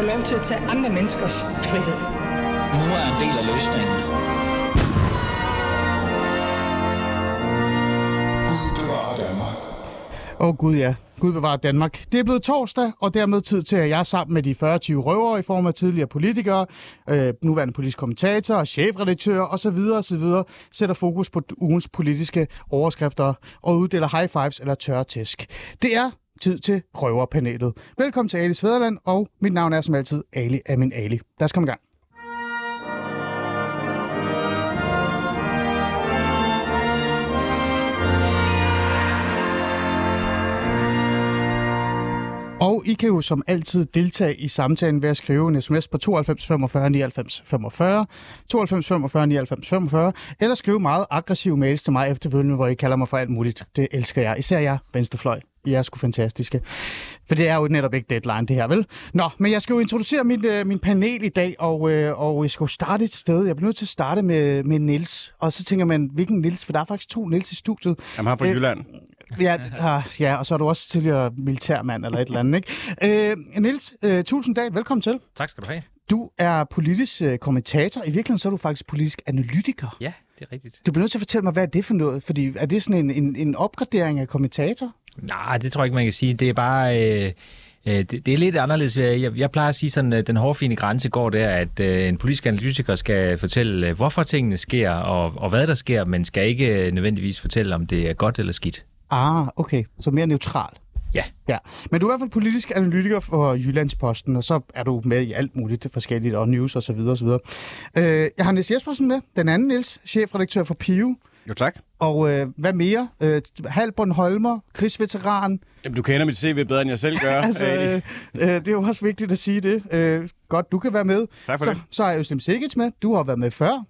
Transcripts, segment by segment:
få lov til at tage andre menneskers frihed. Nu er en del af løsningen. Åh oh, gud ja, Gud bevarer Danmark. Det er blevet torsdag, og dermed tid til, at jeg sammen med de 40 røvere i form af tidligere politikere, øh, nuværende politisk kommentator, chefredaktør osv. osv. sætter fokus på ugens politiske overskrifter og uddeler high fives eller tørre tæsk. Det er tid til røverpanelet. Velkommen til Alis Fæderland, og mit navn er som altid Ali Amin Ali. Lad os komme i gang. Og I kan jo som altid deltage i samtalen ved at skrive en sms på 92 45 99 45, 92 45 99 45, eller skrive meget aggressive mails til mig efterfølgende, hvor I kalder mig for alt muligt. Det elsker jeg. Især jeg, venstrefløj. I er sgu fantastiske. For det er jo netop ikke deadline, det her, vel? Nå, men jeg skal jo introducere min, øh, min panel i dag, og, øh, og jeg skal jo starte et sted. Jeg bliver nødt til at starte med, med Nils. Og så tænker man, hvilken Nils? For der er faktisk to Nils i studiet. Jamen, han er fra Øh, Jylland. Ja, ja, og så er du også tidligere militærmand eller et eller andet, ikke? Øh, Niels øh, Tulsendal, velkommen til. Tak skal du have. Du er politisk øh, kommentator. I virkeligheden så er du faktisk politisk analytiker. Ja, det er rigtigt. Du bliver nødt til at fortælle mig, hvad er det for noget? Fordi er det sådan en, en, en opgradering af kommentator? Nej, det tror jeg ikke, man kan sige. Det er bare... Øh, øh, det, det er lidt anderledes. Jeg, jeg plejer at sige sådan, at den hårfine grænse går der, at øh, en politisk analytiker skal fortælle, øh, hvorfor tingene sker, og, og hvad der sker, men skal ikke øh, nødvendigvis fortælle, om det er godt eller skidt. Ah, okay. Så mere neutral. Ja. Ja, men du er i hvert fald politisk analytiker for Jyllandsposten, og så er du med i alt muligt forskelligt, og news og så videre og så videre. Øh, jeg har Niels Jespersen med, den anden Niels, chefredaktør for Pio. Jo, tak. Og øh, hvad mere? Øh, Halborn Holmer, krigsveteran. Jamen, du kender mit CV bedre, end jeg selv gør. altså, øh, øh, det er jo også vigtigt at sige det. Øh, godt, du kan være med. Tak for så, det. Så er Øslem Sikic med. Du har været med før.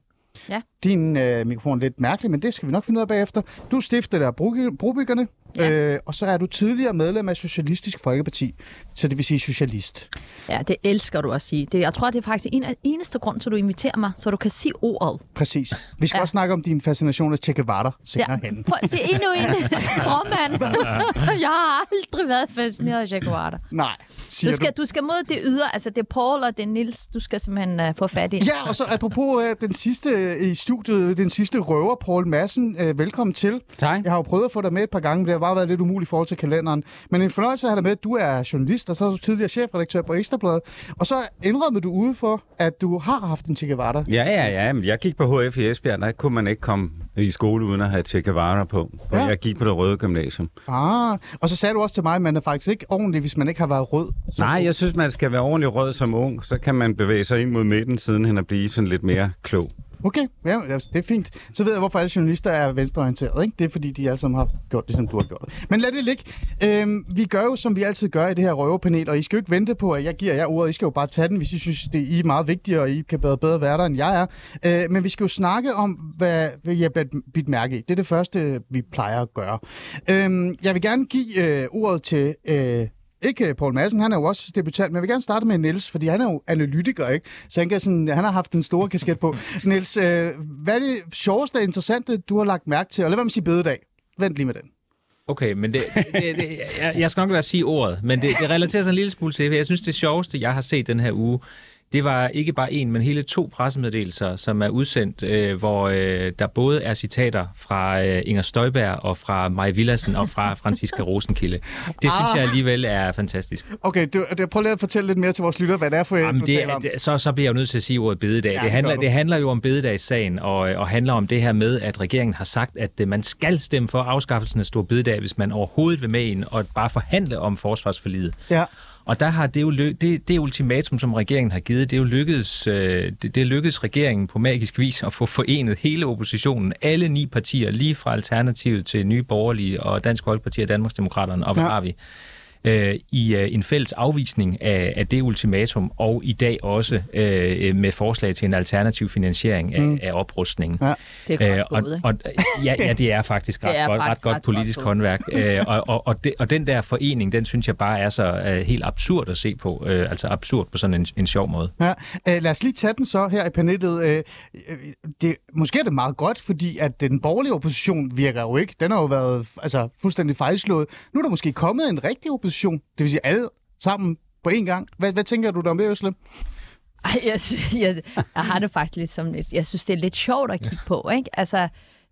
Ja. Din øh, mikrofon er lidt mærkelig, men det skal vi nok finde ud af bagefter. Du er stifter af Bro- Brobyggerne, Ja. øh, og så er du tidligere medlem af Socialistisk Folkeparti, så det vil sige socialist. Ja, det elsker du at sige. Det, jeg tror, det er faktisk en af eneste grund til, at du inviterer mig, så du kan sige ordet. Præcis. Vi skal ja. Også snakke om din fascination af Che Guevara senere ja. hen. Prøv, det er endnu en formand. jeg har aldrig været fascineret af Che Guevara. Nej, siger Du skal, du skal mod det ydre, altså det er Paul og det er Nils, du skal simpelthen uh, få fat i. Ja, og så apropos uh, den sidste øh, i studiet, den sidste røver, Paul Madsen. Uh, velkommen til. Tak. Jeg har jo prøvet at få dig med et par gange, men har bare været lidt umuligt i forhold til kalenderen. Men en fornøjelse at have dig med. Du er journalist, og så er du tidligere chefredaktør på Ekstrabladet. Og så indrømmer du ude for, at du har haft en Che Guevara. Ja, ja, ja. Men jeg gik på HF i Esbjerg, der kunne man ikke komme i skole uden at have Che Guevara på. For Ja. Jeg gik på det røde gymnasium. Ah, og så sagde du også til mig, at man er faktisk ikke ordentlig, hvis man ikke har været rød. Nej, jeg synes, man skal være ordentligt rød som ung. Så kan man bevæge sig ind mod midten, siden hen at blive sådan lidt mere klog. Okay, ja, altså, det er fint. Så ved jeg, hvorfor alle journalister er venstreorienterede. Ikke? Det er, fordi de alle sammen har gjort det, som du har gjort. Men lad det ligge. Øhm, vi gør jo, som vi altid gør i det her røvepanel, og I skal jo ikke vente på, at jeg giver jer ordet. I skal jo bare tage den, hvis I synes, det I er meget vigtigere, og I kan bedre, bedre være der, end jeg er. Øh, men vi skal jo snakke om, hvad, hvad jeg har bidt mærke i. Det er det første, vi plejer at gøre. Øhm, jeg vil gerne give øh, ordet til... Øh, ikke Paul Madsen, han er jo også debutant, men jeg vil gerne starte med Niels, fordi han er jo analytiker, ikke? Så han, kan sådan, han har haft den store kasket på. Niels, øh, hvad er det sjoveste og interessante, du har lagt mærke til? Og lad være med at sige bededag. Vent lige med den. Okay, men det, det, det, jeg, jeg skal nok lade være at sige ordet, men det, det relaterer sig en lille smule til, for jeg synes, det sjoveste, jeg har set den her uge, det var ikke bare en, men hele to pressemeddelelser, som er udsendt, øh, hvor øh, der både er citater fra øh, Inger Støjberg og fra Maja Villassen og fra Franziska Rosenkilde. Det synes jeg alligevel er fantastisk. Okay, du, du, prøv lige at fortælle lidt mere til vores lytter, hvad det er for Jamen, du det, taler om. det, så, så bliver jeg jo nødt til at sige ordet bededag. Ja, det det, handler, du. det handler jo om bededagssagen, og, og handler om det her med, at regeringen har sagt, at øh, man skal stemme for afskaffelsen af stor bededag, hvis man overhovedet vil med ind og bare forhandle om forsvarsforliget. Ja. Og der har det jo det, det ultimatum, som regeringen har givet, det er jo lykkedes, øh, det, det lykkedes regeringen på magisk vis at få forenet hele oppositionen, alle ni partier, lige fra Alternativet til Nye Borgerlige og Dansk Folkeparti og Danmarksdemokraterne, og hvad ja. har vi? Øh, i øh, en fælles afvisning af, af det ultimatum, og i dag også øh, med forslag til en alternativ finansiering af, Mm. af oprustningen. Ja. Det er Øh, godt og, gået, ikke? og, ja, ja, det er faktisk ret, Det er godt, faktisk ret godt ret politisk godt håndværk. Øh, og, og, og, det, og den der forening, den synes jeg bare er så øh, helt absurd at se på. Øh, altså absurd på sådan en, en sjov måde. Ja, øh, lad os lige tage den så her i panelet. Øh, øh, det, måske er det meget godt, fordi at den borgerlige opposition virker jo ikke. Den har jo været altså, fuldstændig fejlslået. Nu er der måske kommet en rigtig opposition. Det vil sige, alle sammen på én gang. Hvad, hvad tænker du der om det, Øslem? Ej, jeg, jeg, jeg har det faktisk lidt som lidt... Jeg synes, det er lidt sjovt at kigge på, ikke? Altså,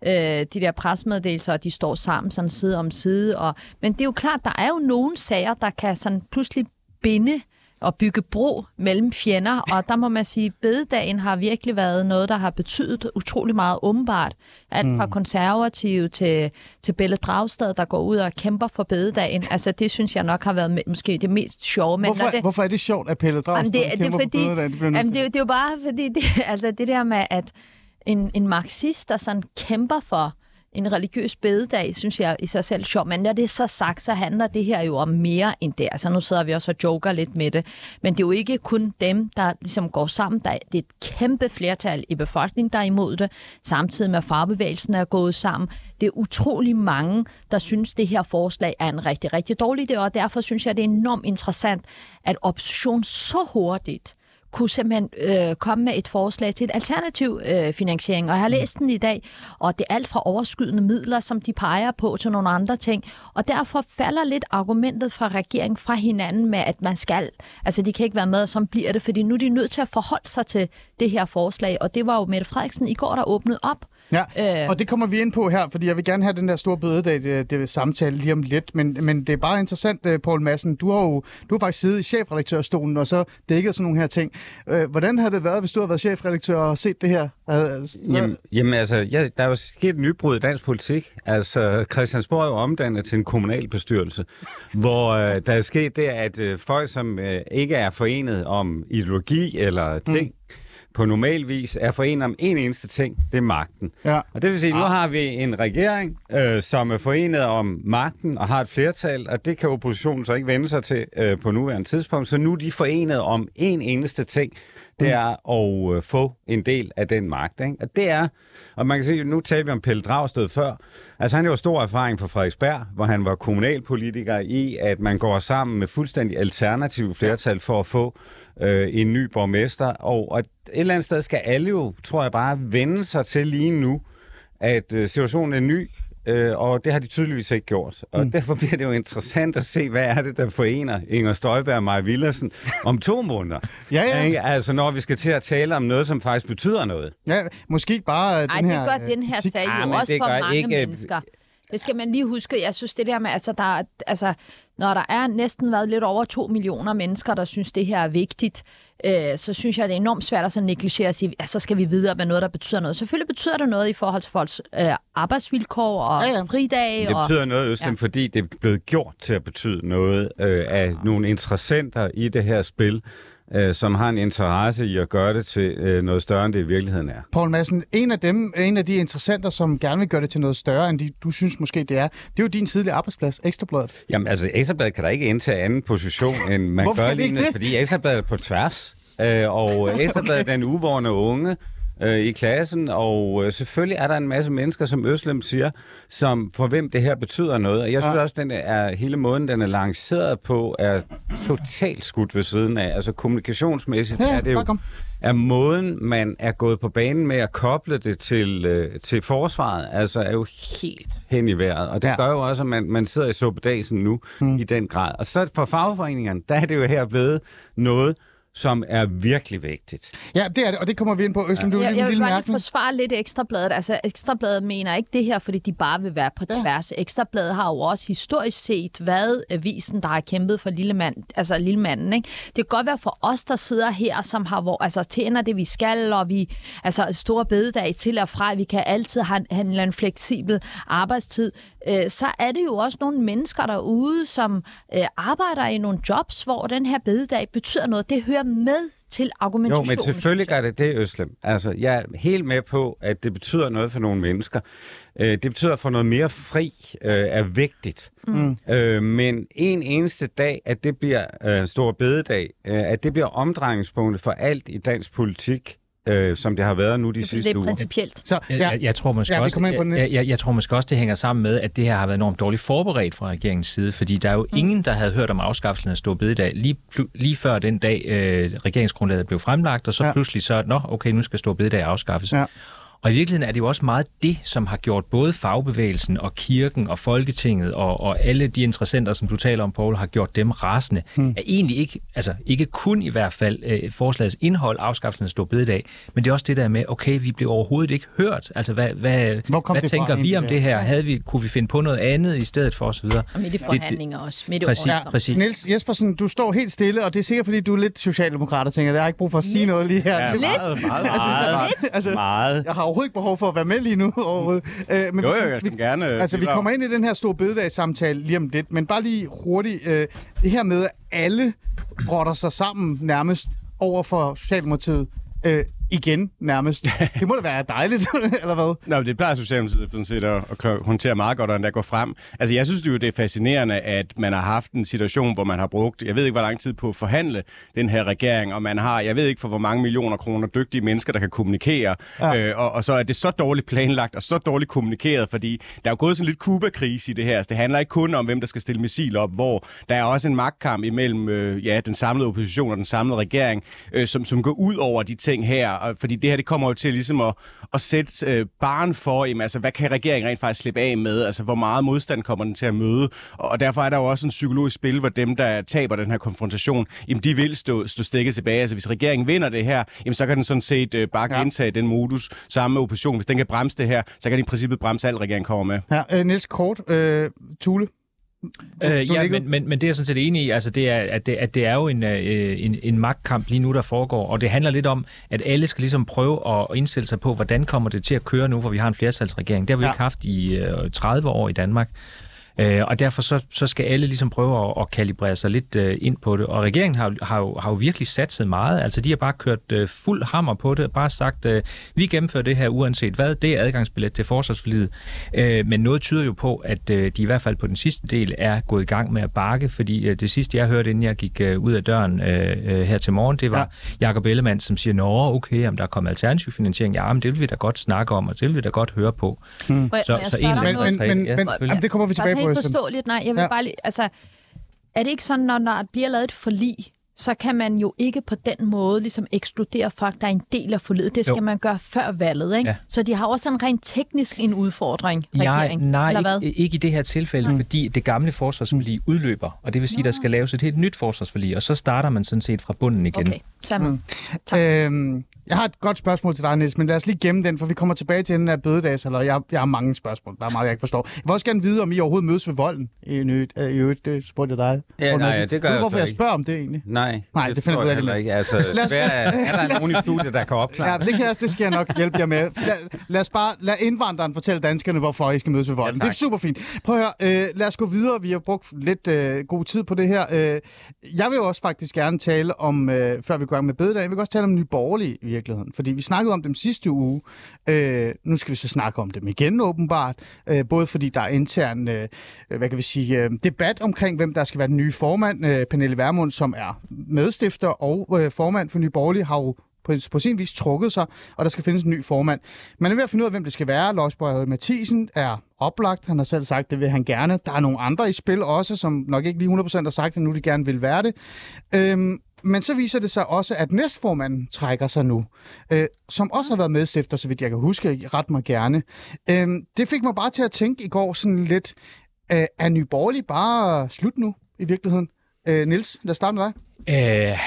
øh, de der presmeddelelser, de står sammen sådan side om side. Og, men det er jo klart, der er jo nogle sager, der kan sådan pludselig binde og bygge bro mellem fjender, og der må man sige, at bededagen har virkelig været noget, der har betydet utrolig meget åbenbart. Alt fra konservative til, til Belle Dragstad, der går ud og kæmper for bededagen. Altså, det synes jeg nok har været måske det mest sjove. Men Hvorfor, det, hvorfor er det sjovt, at Pelle Dragsted Jamen, det, det, er kæmper fordi, for bødedagen? Det jamen, det, det er jo bare fordi, det, altså det der med, at en, en marxist, der sådan kæmper for en religiøs bededag, synes jeg i sig selv sjov, Men når det er så sagt, så handler det her jo om mere end det. Altså nu sidder vi også og joker lidt med det. Men det er jo ikke kun dem, der ligesom går sammen. Der er, det er et kæmpe flertal i befolkningen, der er imod det. Samtidig med at farbevægelsen er gået sammen. Det er utrolig mange, der synes, det her forslag er en rigtig, rigtig dårlig idé. Og derfor synes jeg, det er enormt interessant, at opposition så hurtigt kunne simpelthen øh, komme med et forslag til et alternativ øh, finansiering. Og jeg har læst den i dag, og det er alt fra overskydende midler, som de peger på, til nogle andre ting. Og derfor falder lidt argumentet fra regeringen fra hinanden med, at man skal, altså de kan ikke være med, og så bliver det, fordi nu er de nødt til at forholde sig til det her forslag. Og det var jo Mette Frederiksen i går, der åbnede op Ja, Øh. og det kommer vi ind på her, fordi jeg vil gerne have den der store bødedag, det, det samtale lige om lidt, men, men det er bare interessant, øh, Poul Madsen. Du har jo du har faktisk siddet i chefredaktørstolen og så dækket sådan nogle her ting. Øh, hvordan har det været, hvis du har været chefredaktør og set det her? Øh, så, Jamen, jamen altså, ja, der er jo sket et nybrud i dansk politik. Altså, Christiansborg er jo omdannet til en kommunalbestyrelse, hvor øh, der er sket det, at øh, folk, som øh, ikke er forenet om ideologi eller ting, mm. På normal vis er forenet om en eneste ting, det er magten. ja. Og det vil sige, at nu har vi en regering, øh, som er forenet om magten og har et flertal, og det kan oppositionen så ikke vende sig til øh, på nuværende tidspunkt. Så nu er de forenet om en eneste ting, det er at øh, få en del af den magt. Ikke? Og det er, og man kan sige, nu talte vi om Pelle Dragsted før, altså han har jo stor erfaring fra Frederiksberg, hvor han var kommunalpolitiker i, at man går sammen med fuldstændig alternative flertal for at få øh, en ny borgmester, og, og et eller andet sted skal alle jo, tror jeg bare, vende sig til lige nu, at øh, situationen er ny, øh, og det har de tydeligvis ikke gjort. Og mm. derfor bliver det jo interessant at se, hvad er det, der forener Inger Støjberg og Maja Villersen om to måneder. Ja, ja. Ikke? Altså når vi skal til at tale om noget, som faktisk betyder noget. ja, måske bare øh, Ej, den det her... gør øh, den her sag Ah, jo men også det for mange ikke- mennesker. Det skal man lige huske. Jeg synes, det der med, altså, der, er- altså, når der er næsten været lidt over to millioner mennesker, der synes, det her er vigtigt, øh, så synes jeg, det er enormt svært at så negligere og sige, at så skal vi videre med noget, der betyder noget. Selvfølgelig betyder det noget i forhold til folks øh, arbejdsvilkår og Ja, ja, ja. ja. fridage. Det og, betyder noget, Øslem, ja. Ja. fordi det er blevet gjort til at betyde noget øh, af nogle interessenter i det her spil, øh, som har en interesse i at gøre det til øh, noget større, end det i virkeligheden er. Poul Madsen, en af dem, en af de interessenter, som gerne vil gøre det til noget større, end de, du synes måske det er, det er jo din tidligere arbejdsplads, Ekstrabladet. Jamen altså, Ekstrabladet kan da ikke indtage anden position, end man gør lige nu, fordi Ekstrabladet er på tværs. Øh, og Ekstrabladet er den uvårende unge øh, i klassen, og øh, selvfølgelig er der en masse mennesker, som Øslem siger, som for hvem det her betyder noget. Og jeg synes Ja. også, den er hele måden, den er lanceret på, er totalt skudt ved siden af. Altså kommunikationsmæssigt Ja, er det jo kom. er måden, man er gået på banen med at koble det til, øh, til forsvaret, altså er jo helt hen i vejret. Og det ja. gør jo også, at man, man sidder i suppedasen nu mm. i den grad. Og så for fagforeningerne, der er det jo her blevet noget, som er virkelig vigtigt. Ja, det er det, og det kommer vi ind på. Øslem, du Jeg, vil jeg en vil lille bare lige mærkning. forsvare lidt Ekstrabladet. Altså, Ekstrabladet mener ikke det her, fordi de bare vil være på Ja. tværs. Ekstrabladet har jo også historisk set været avisen, der har kæmpet for lille mand, altså lille manden. Ikke? Det kan godt være for os, der sidder her, som har hvor, altså, tjener det, vi skal, og vi altså store bededag til og fra, vi kan altid have, have en eller anden fleksibel arbejdstid. Øh, så er det jo også nogle mennesker derude, som øh, arbejder i nogle jobs, hvor den her bededag betyder noget. Det hører med til Jo, argumentationen. men selvfølgelig gør det det, Øslem. Altså, jeg er helt med på, at det betyder noget for nogle mennesker. Øh, det betyder, at få noget mere fri øh, er vigtigt. Mm. Øh, men en eneste dag, at det bliver øh, stor bededag, øh, at det bliver omdrejningspunktet for alt i dansk politik, øh, som det har været nu de Det er sidste uger. principielt. Så, Jeg, ja. jeg, jeg, tror måske Ja, også, jeg, jeg, jeg tror måske også, det hænger sammen med, at det her har været enormt dårligt forberedt fra regeringens side, fordi der er jo mm. ingen, der havde hørt om afskaffelsen af Stor Bededag lige, lige før den dag, øh, regeringsgrundlaget blev fremlagt, og så Ja. ja. pludselig så, nå, okay, nu skal Stor Bededag afskaffes. Ja. Og i virkeligheden er det jo også meget det, som har gjort både fagbevægelsen og kirken og Folketinget og, og alle de interessenter, som du taler om, Paul, har gjort dem rasende. Hmm. Er egentlig ikke, altså ikke kun i hvert fald øh, forslagets indhold, afskaffelsen af stor bededag, men det er også det der med, okay, vi blev overhovedet ikke hørt. Altså, hvad, hvad, Hvor kom hvad det fra tænker vi om ja? det her? Havde vi, kunne vi finde på noget andet i stedet for osv.? Og midt i forhandlinger også. Midt Præcis, året. præcis. Niels Jespersen, du står helt stille, og det er sikkert, fordi du er lidt socialdemokrat og tænker, jeg har ikke brug for at sige Lidt. noget lige her. Ja, Lidt. meget, meget, Altså, meget. altså, Meget. jeg har overhovedet ikke behov for at være med lige nu overhovedet. Øh, men Jo, jo, jeg skal vi, gerne Altså, vi kommer ind i den her store bededagssamtale lige om lidt, men bare lige hurtigt. Øh, det her med, at alle rotter sig sammen nærmest over for Socialdemokratiet øh, igen nærmest. Det må da være dejligt, eller hvad? Nå, det plejer Socialdemokratiet sådan set at, at håndtere meget godt, og endda gå frem. Altså, jeg synes jo, det er fascinerende, at man har haft en situation, hvor man har brugt, jeg ved ikke, hvor lang tid på at forhandle den her regering, og man har, jeg ved ikke, for hvor mange millioner kroner dygtige mennesker, der kan kommunikere, ja. øh, og, og så er det så dårligt planlagt og så dårligt kommunikeret, fordi der er jo gået sådan lidt Kuba-krise i det her. Så det handler ikke kun om, hvem der skal stille missil op, hvor der er også en magtkamp imellem øh, ja, den samlede opposition og den samlede regering, øh, som, som går ud over de ting her, fordi det her det kommer jo til ligesom at, at sætte øh, barn for, jamen, altså, hvad kan regeringen rent faktisk slippe af med? Altså, hvor meget modstand kommer den til at møde? Og, derfor er der jo også en psykologisk spil, hvor dem, der taber den her konfrontation, jamen, de vil stå, stå stikket tilbage. Altså, hvis regeringen vinder det her, jamen, så kan den sådan set øh, bare Ja. gentage den modus sammen med oppositionen. Hvis den kan bremse det her, så kan den i princippet bremse alt, regeringen kommer med. Ja, øh, Niels Kort, øh, Tule. Øh, ja, men, men, men det er jeg sådan set enig i, altså det er, at, det, at det er jo en, øh, en, en magtkamp lige nu, der foregår, og det handler lidt om, at alle skal ligesom prøve at indstille sig på, hvordan kommer det til at køre nu, hvor vi har en flertalsregering. Det har vi ja. ikke haft i øh, 30 år i Danmark. Øh, og derfor så, så skal alle ligesom prøve at, at kalibrere sig lidt øh, ind på det. Og regeringen har, jo- har, jo, har jo virkelig satset meget. Altså de har bare kørt øh, fuld hammer på det, bare sagt, øh, vi gennemfører det her uanset hvad. Det er adgangsbillet til forsvarsforliget. Øh, men noget tyder jo på, at øh, de i hvert fald på den sidste del er gået i gang med at bakke, fordi øh, det sidste jeg hørte, inden jeg gik øh, ud af døren øh, her til morgen, det var ja. Jakob Ellemann, som siger, nå okay, om der er kommet alternativ finansiering, ja, men det vil vi da godt snakke om, og det vil vi da godt høre på. Jeg- Så- så spørge en Men, men, men, Ja, men jamen, det kommer vi tilbage på. Østen. forståeligt. Nej, jeg vil Ja. ja. bare lige... Altså, er det ikke sådan, når, når der bliver lavet et forlig, så kan man jo ikke på den måde ligesom ekskludere folk, der er en del af forliget. Det skal Jo. man gøre før valget, ikke? Ja. Ja. Så de har også en rent teknisk en udfordring, Nej, regering. nej eller hvad? ikke, ikke i det her tilfælde, mm. fordi det gamle forsvarsforlig udløber, og det vil sige, at der skal laves et helt nyt forsvarsforlig, og så starter man sådan set fra bunden igen. Okay, tag med. Øhm, jeg har et godt spørgsmål til dig, Niels, men lad os lige gemme den, for vi kommer tilbage til den her bededags, eller jeg, jeg har mange spørgsmål. Der er meget, jeg ikke forstår. Jeg vil også gerne vide, om I overhovedet mødes ved volden. I øvrigt, øh, i øvrigt det spurgte jeg dig. Ja, nej, det gør jeg hvorfor jeg spørger om det egentlig? Nej, Nej, det finder vi ud af jeg lige ikke. Altså, Lad os- hvad er, er der nogen i studiet, der kan opklare Ja, det, kan det skal jeg nok hjælpe jer med. Lad, lad os bare lad indvandreren fortælle danskerne, hvorfor I skal mødes ved volden. Ja, det er super fint. Prøv at høre, øh, lad os gå videre. Vi har brugt lidt øh, god tid på det her. Øh, jeg vil også faktisk gerne tale om, øh, før vi går med bededag, jeg vil også tale om Nye Borgerlige virkeligheden. Fordi vi snakkede om dem sidste uge. Øh, nu skal vi så snakke om dem igen åbenbart. Øh, både fordi der er intern, øh, hvad kan vi sige, øh, debat omkring, hvem der skal være den nye formand. Øh, Pernille Vermund, som er medstifter og øh, formand for Nye Borgerlige, har jo på, på sin vis trukket sig, og der skal findes en ny formand. Man er ved at finde ud af, hvem det skal være. Lars Bøge Mathisen er oplagt. Han har selv sagt, det vil han gerne. Der er nogle andre i spil også, som nok ikke lige 100% har sagt, at nu de gerne vil være det. Øhm, men så viser det sig også, at næstformanden trækker sig nu, øh, som også har været medstifter, så vidt jeg kan huske, ret mig gerne. Øh, det fik mig bare til at tænke i går sådan lidt, øh, er Nye Borgerlige bare slut nu i virkeligheden? Øh, Nils, lad os starte med dig. Øh,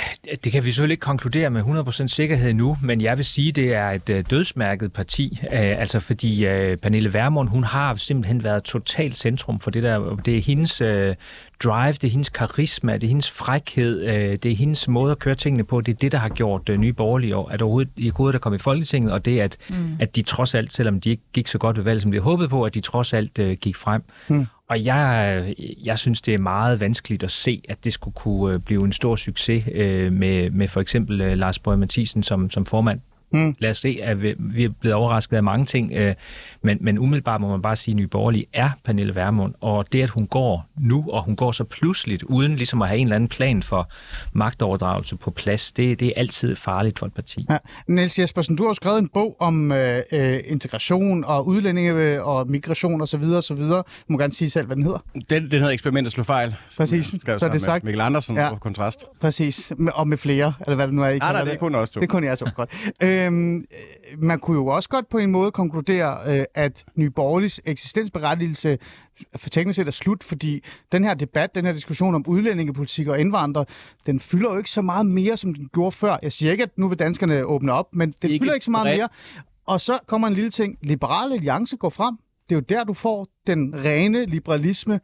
det kan vi selvfølgelig ikke konkludere med 100% sikkerhed nu, men jeg vil sige, det er et øh, dødsmærket parti. Øh, altså fordi øh, Pernille Vermund, hun har simpelthen været totalt centrum for det der. Det er hendes øh, drive, det er hendes karisma, det er hendes frækhed, øh, det er hendes måde at køre tingene på. Det er det, der har gjort øh, nye borgerlige år, at overhovedet i hovedet at komme i Folketinget, og det er, at, mm. at de trods alt, selvom de ikke gik så godt ved valget, som de havde håbet på, at de trods alt øh, gik frem. Mm. Og jeg, øh, jeg synes, det er meget vanskeligt at se, at det skulle kunne øh, blive en stor succes øh, med, med for eksempel øh, Lars Borg Mathisen som, som formand. Mm. Lad os se, at vi, vi er blevet overrasket af mange ting, øh, men, men umiddelbart må man bare sige, at Nye Borgerlige er Pernille Vermund, og det, at hun går nu, og hun går så pludseligt, uden ligesom at have en eller anden plan for magtoverdragelse på plads, det, det er altid farligt for et parti. Ja. Niels Jespersen, du har skrevet en bog om øh, øh, integration og udlændinge øh, og migration osv. osv. Du må gerne sige selv, hvad den hedder. Den, den hedder Eksperiment at slå fejl. Præcis. Så er det med sagt. Mikkel Andersen Ja. på Kontrast. Præcis. Og med flere, eller hvad det nu er, I Nej, kalder nej, det er kun os to. Det er kun jeg så godt. Øh, øhm, øh, man kunne jo også godt på en måde konkludere, øh, at Nye Borgerliges eksistensberettigelse for teknisk set er slut, fordi den her debat, den her diskussion om udlændingepolitik og indvandrere, den fylder jo ikke så meget mere, som den gjorde før. Jeg siger ikke, at nu vil danskerne åbne op, men den Ikke fylder ikke så meget bredt. mere. Og så kommer en lille ting. Liberale Alliance går frem. Det er jo der, du får den rene liberalisme,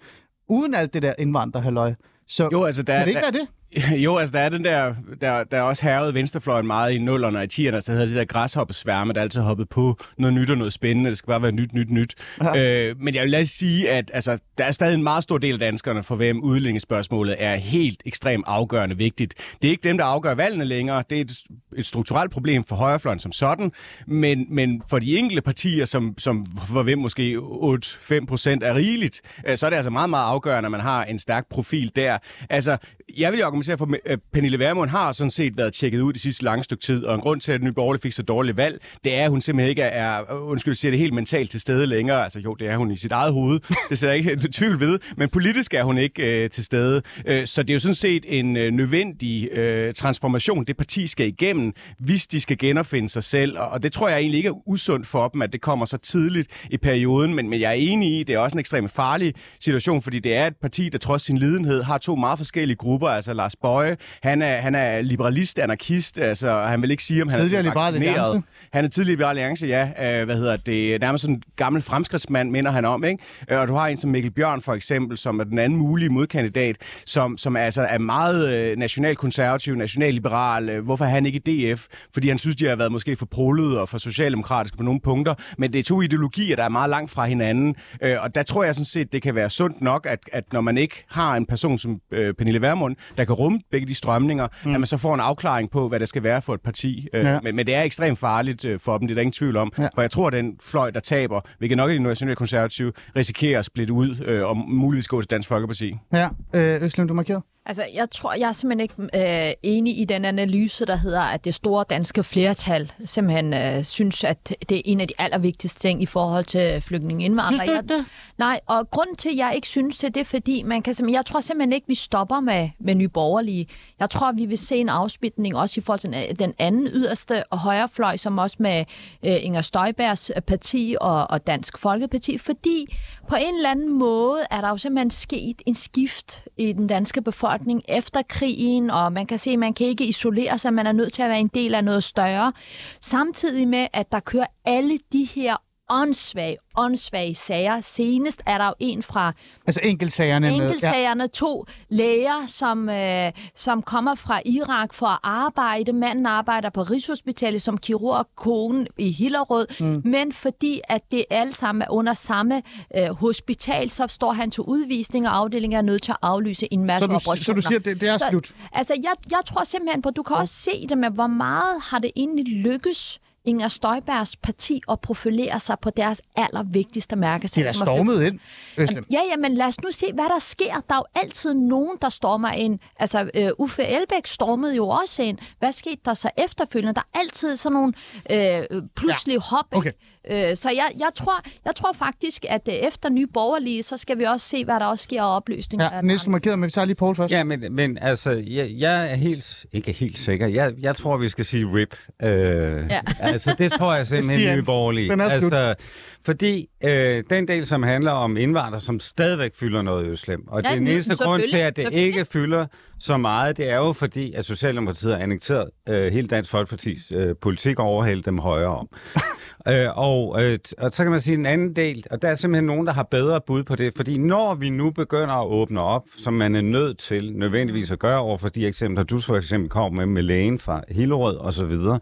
uden alt det der indvandrerhalløj. Så Jo, altså, der, kan det ikke der, være det? Jo, altså der er den der, der, der er også hervede venstrefløjen meget i nullerne og i tierne, så hedder det der græshoppesværme, der altid hoppet på noget nyt og noget spændende. Det skal bare være nyt, nyt, nyt. Ja. Øh, men jeg vil lade sige, at altså, der er stadig en meget stor del af danskerne, for hvem udlændingespørgsmålet er helt ekstremt afgørende vigtigt. Det er ikke dem, der afgør valgene længere. Det er et, et strukturelt problem for højrefløjen som sådan, men, men for de enkelte partier, som, som for hvem måske 8-5 procent er rigeligt, øh, så er det altså meget, meget afgørende, at man har en stærk profil der. Altså, jeg vil jo argumentere for, at Pernille Vermund har sådan set været tjekket ud de sidste lange stykke tid, og en grund til, at Nye Borgerlige fik så dårligt valg, det er, at hun simpelthen ikke er, øh, undskyld, siger det helt mentalt til stede længere. Altså jo, det er hun i sit eget hoved, det ser jeg ikke tvivl ved, men politisk er hun ikke øh, til stede. Øh, så det er jo sådan set en øh, nødvendig øh, transformation, det parti skal igennem, hvis de skal genopfinde sig selv, og, og det tror jeg egentlig ikke er usundt for dem, at det kommer så tidligt i perioden, men, men jeg er enig i, det er også en ekstremt farlig situation, fordi det er et parti, der trods sin lidenhed har to meget forskellige grupper, altså Lars Bøje, han er, han er liberalist, anarkist, altså han vil ikke sige, om han Tidligere er Liberal. Alliance. Han er tidligere Liberal Alliance, ja. Øh, hvad hedder det? Nærmest sådan en gammel fremskridtsmand, minder han om, ikke? Øh, og du har en som Mikkel Bjørn, for eksempel, som er den anden mulige modkandidat, som, som altså er meget øh, nationalkonservativ, nationalliberal. Øh, hvorfor er han ikke i DF? Fordi han synes, de har været måske for prolede og for socialdemokratiske på nogle punkter. Men det er to ideologier, der er meget langt fra hinanden. Øh, og der tror jeg sådan set, det kan være sundt nok, at, at når man ikke har en person som øh, Pernille Vermund, der kan rumme begge de strømninger, mm. at man så får en afklaring på, hvad det skal være for et parti. Øh, Ja. men, men det er ekstremt farligt øh, for dem, det er der ingen tvivl om. Ja. For jeg tror, at den fløj, der taber, hvilket nok er de nationalkonservative, risikerer at splitte ud øh, og muligvis gå til Dansk Folkeparti. Ja, øh, Øslem, du markerede. Altså, jeg tror, jeg er simpelthen ikke øh, enig i den analyse, der hedder, at det store danske flertal simpelthen øh, synes, at det er en af de allervigtigste ting i forhold til flygtninge indvandrere. Synes du det? Nej, og grunden til, at jeg ikke synes det, det er fordi, man kan simpelthen, jeg tror simpelthen ikke, vi stopper med, med nye borgerlige. Jeg tror, vi vil se en afspiltning også i forhold til den- den anden yderste og højrefløj, som også med øh, Inger Støjbergs parti og, og Dansk Folkeparti, fordi på en eller anden måde er der jo simpelthen sket en skift i den danske befolkning efter krigen, og man kan se, at man kan ikke isolere sig, man er nødt til at være en del af noget større. Samtidig med, at der kører alle de her åndssvage, åndssvage sager. Senest er der jo en fra Altså enkeltsagerne. Enkeltsagerne to læger, som, øh, som kommer fra Irak for at arbejde. Manden arbejder på Rigshospitalet som kirurg, konen i Hillerød. Mm. Men fordi at det alle sammen er under samme øh, hospital, så står han til udvisning, og afdelingen er nødt til at aflyse en masse Så du, operationer. så du siger, det, det er slut? Altså, jeg, jeg tror simpelthen på, at du kan også se det med, hvor meget har det egentlig lykkes Inger Støjbergs parti at profilere sig på deres allervigtigste mærkesag. Det er stormet ind, Øslem. Ja, ja, men lad os nu se, hvad der sker. Der er jo altid nogen, der stormer ind. Altså, øh, Uffe Elbæk stormede jo også ind. Hvad skete der så efterfølgende? Der er altid sådan nogle øh, pludselige ja. hop. okay. Øh, så jeg, jeg, tror, jeg tror faktisk, at øh, efter nye borgerlige, så skal vi også se, hvad der også sker af opløsninger. Ja, Niels, du markerede, men vi tager lige Poul først. Ja, men, men altså, jeg, jeg er helt, ikke helt sikker. Jeg, jeg tror, vi skal sige RIP. Øh, Ja. Altså, det tror jeg simpelthen nye borgerlige. den er slut. altså, fordi øh, den del, som handler om indvandrere, som stadigvæk fylder noget i Øslem. Og Ja, det eneste grund til, at det ikke fylder så meget, det er jo fordi, at Socialdemokratiet har annekteret øh, hele Dansk Folkepartis øh, politik og overhældt dem højere om. Øh, og, øh, og så kan man sige en anden del, og der er simpelthen nogen, der har bedre bud på det, fordi når vi nu begynder at åbne op, som man er nødt til nødvendigvis at gøre over for de eksempler, du for eksempel kom med med lægen fra Hillerød og så videre,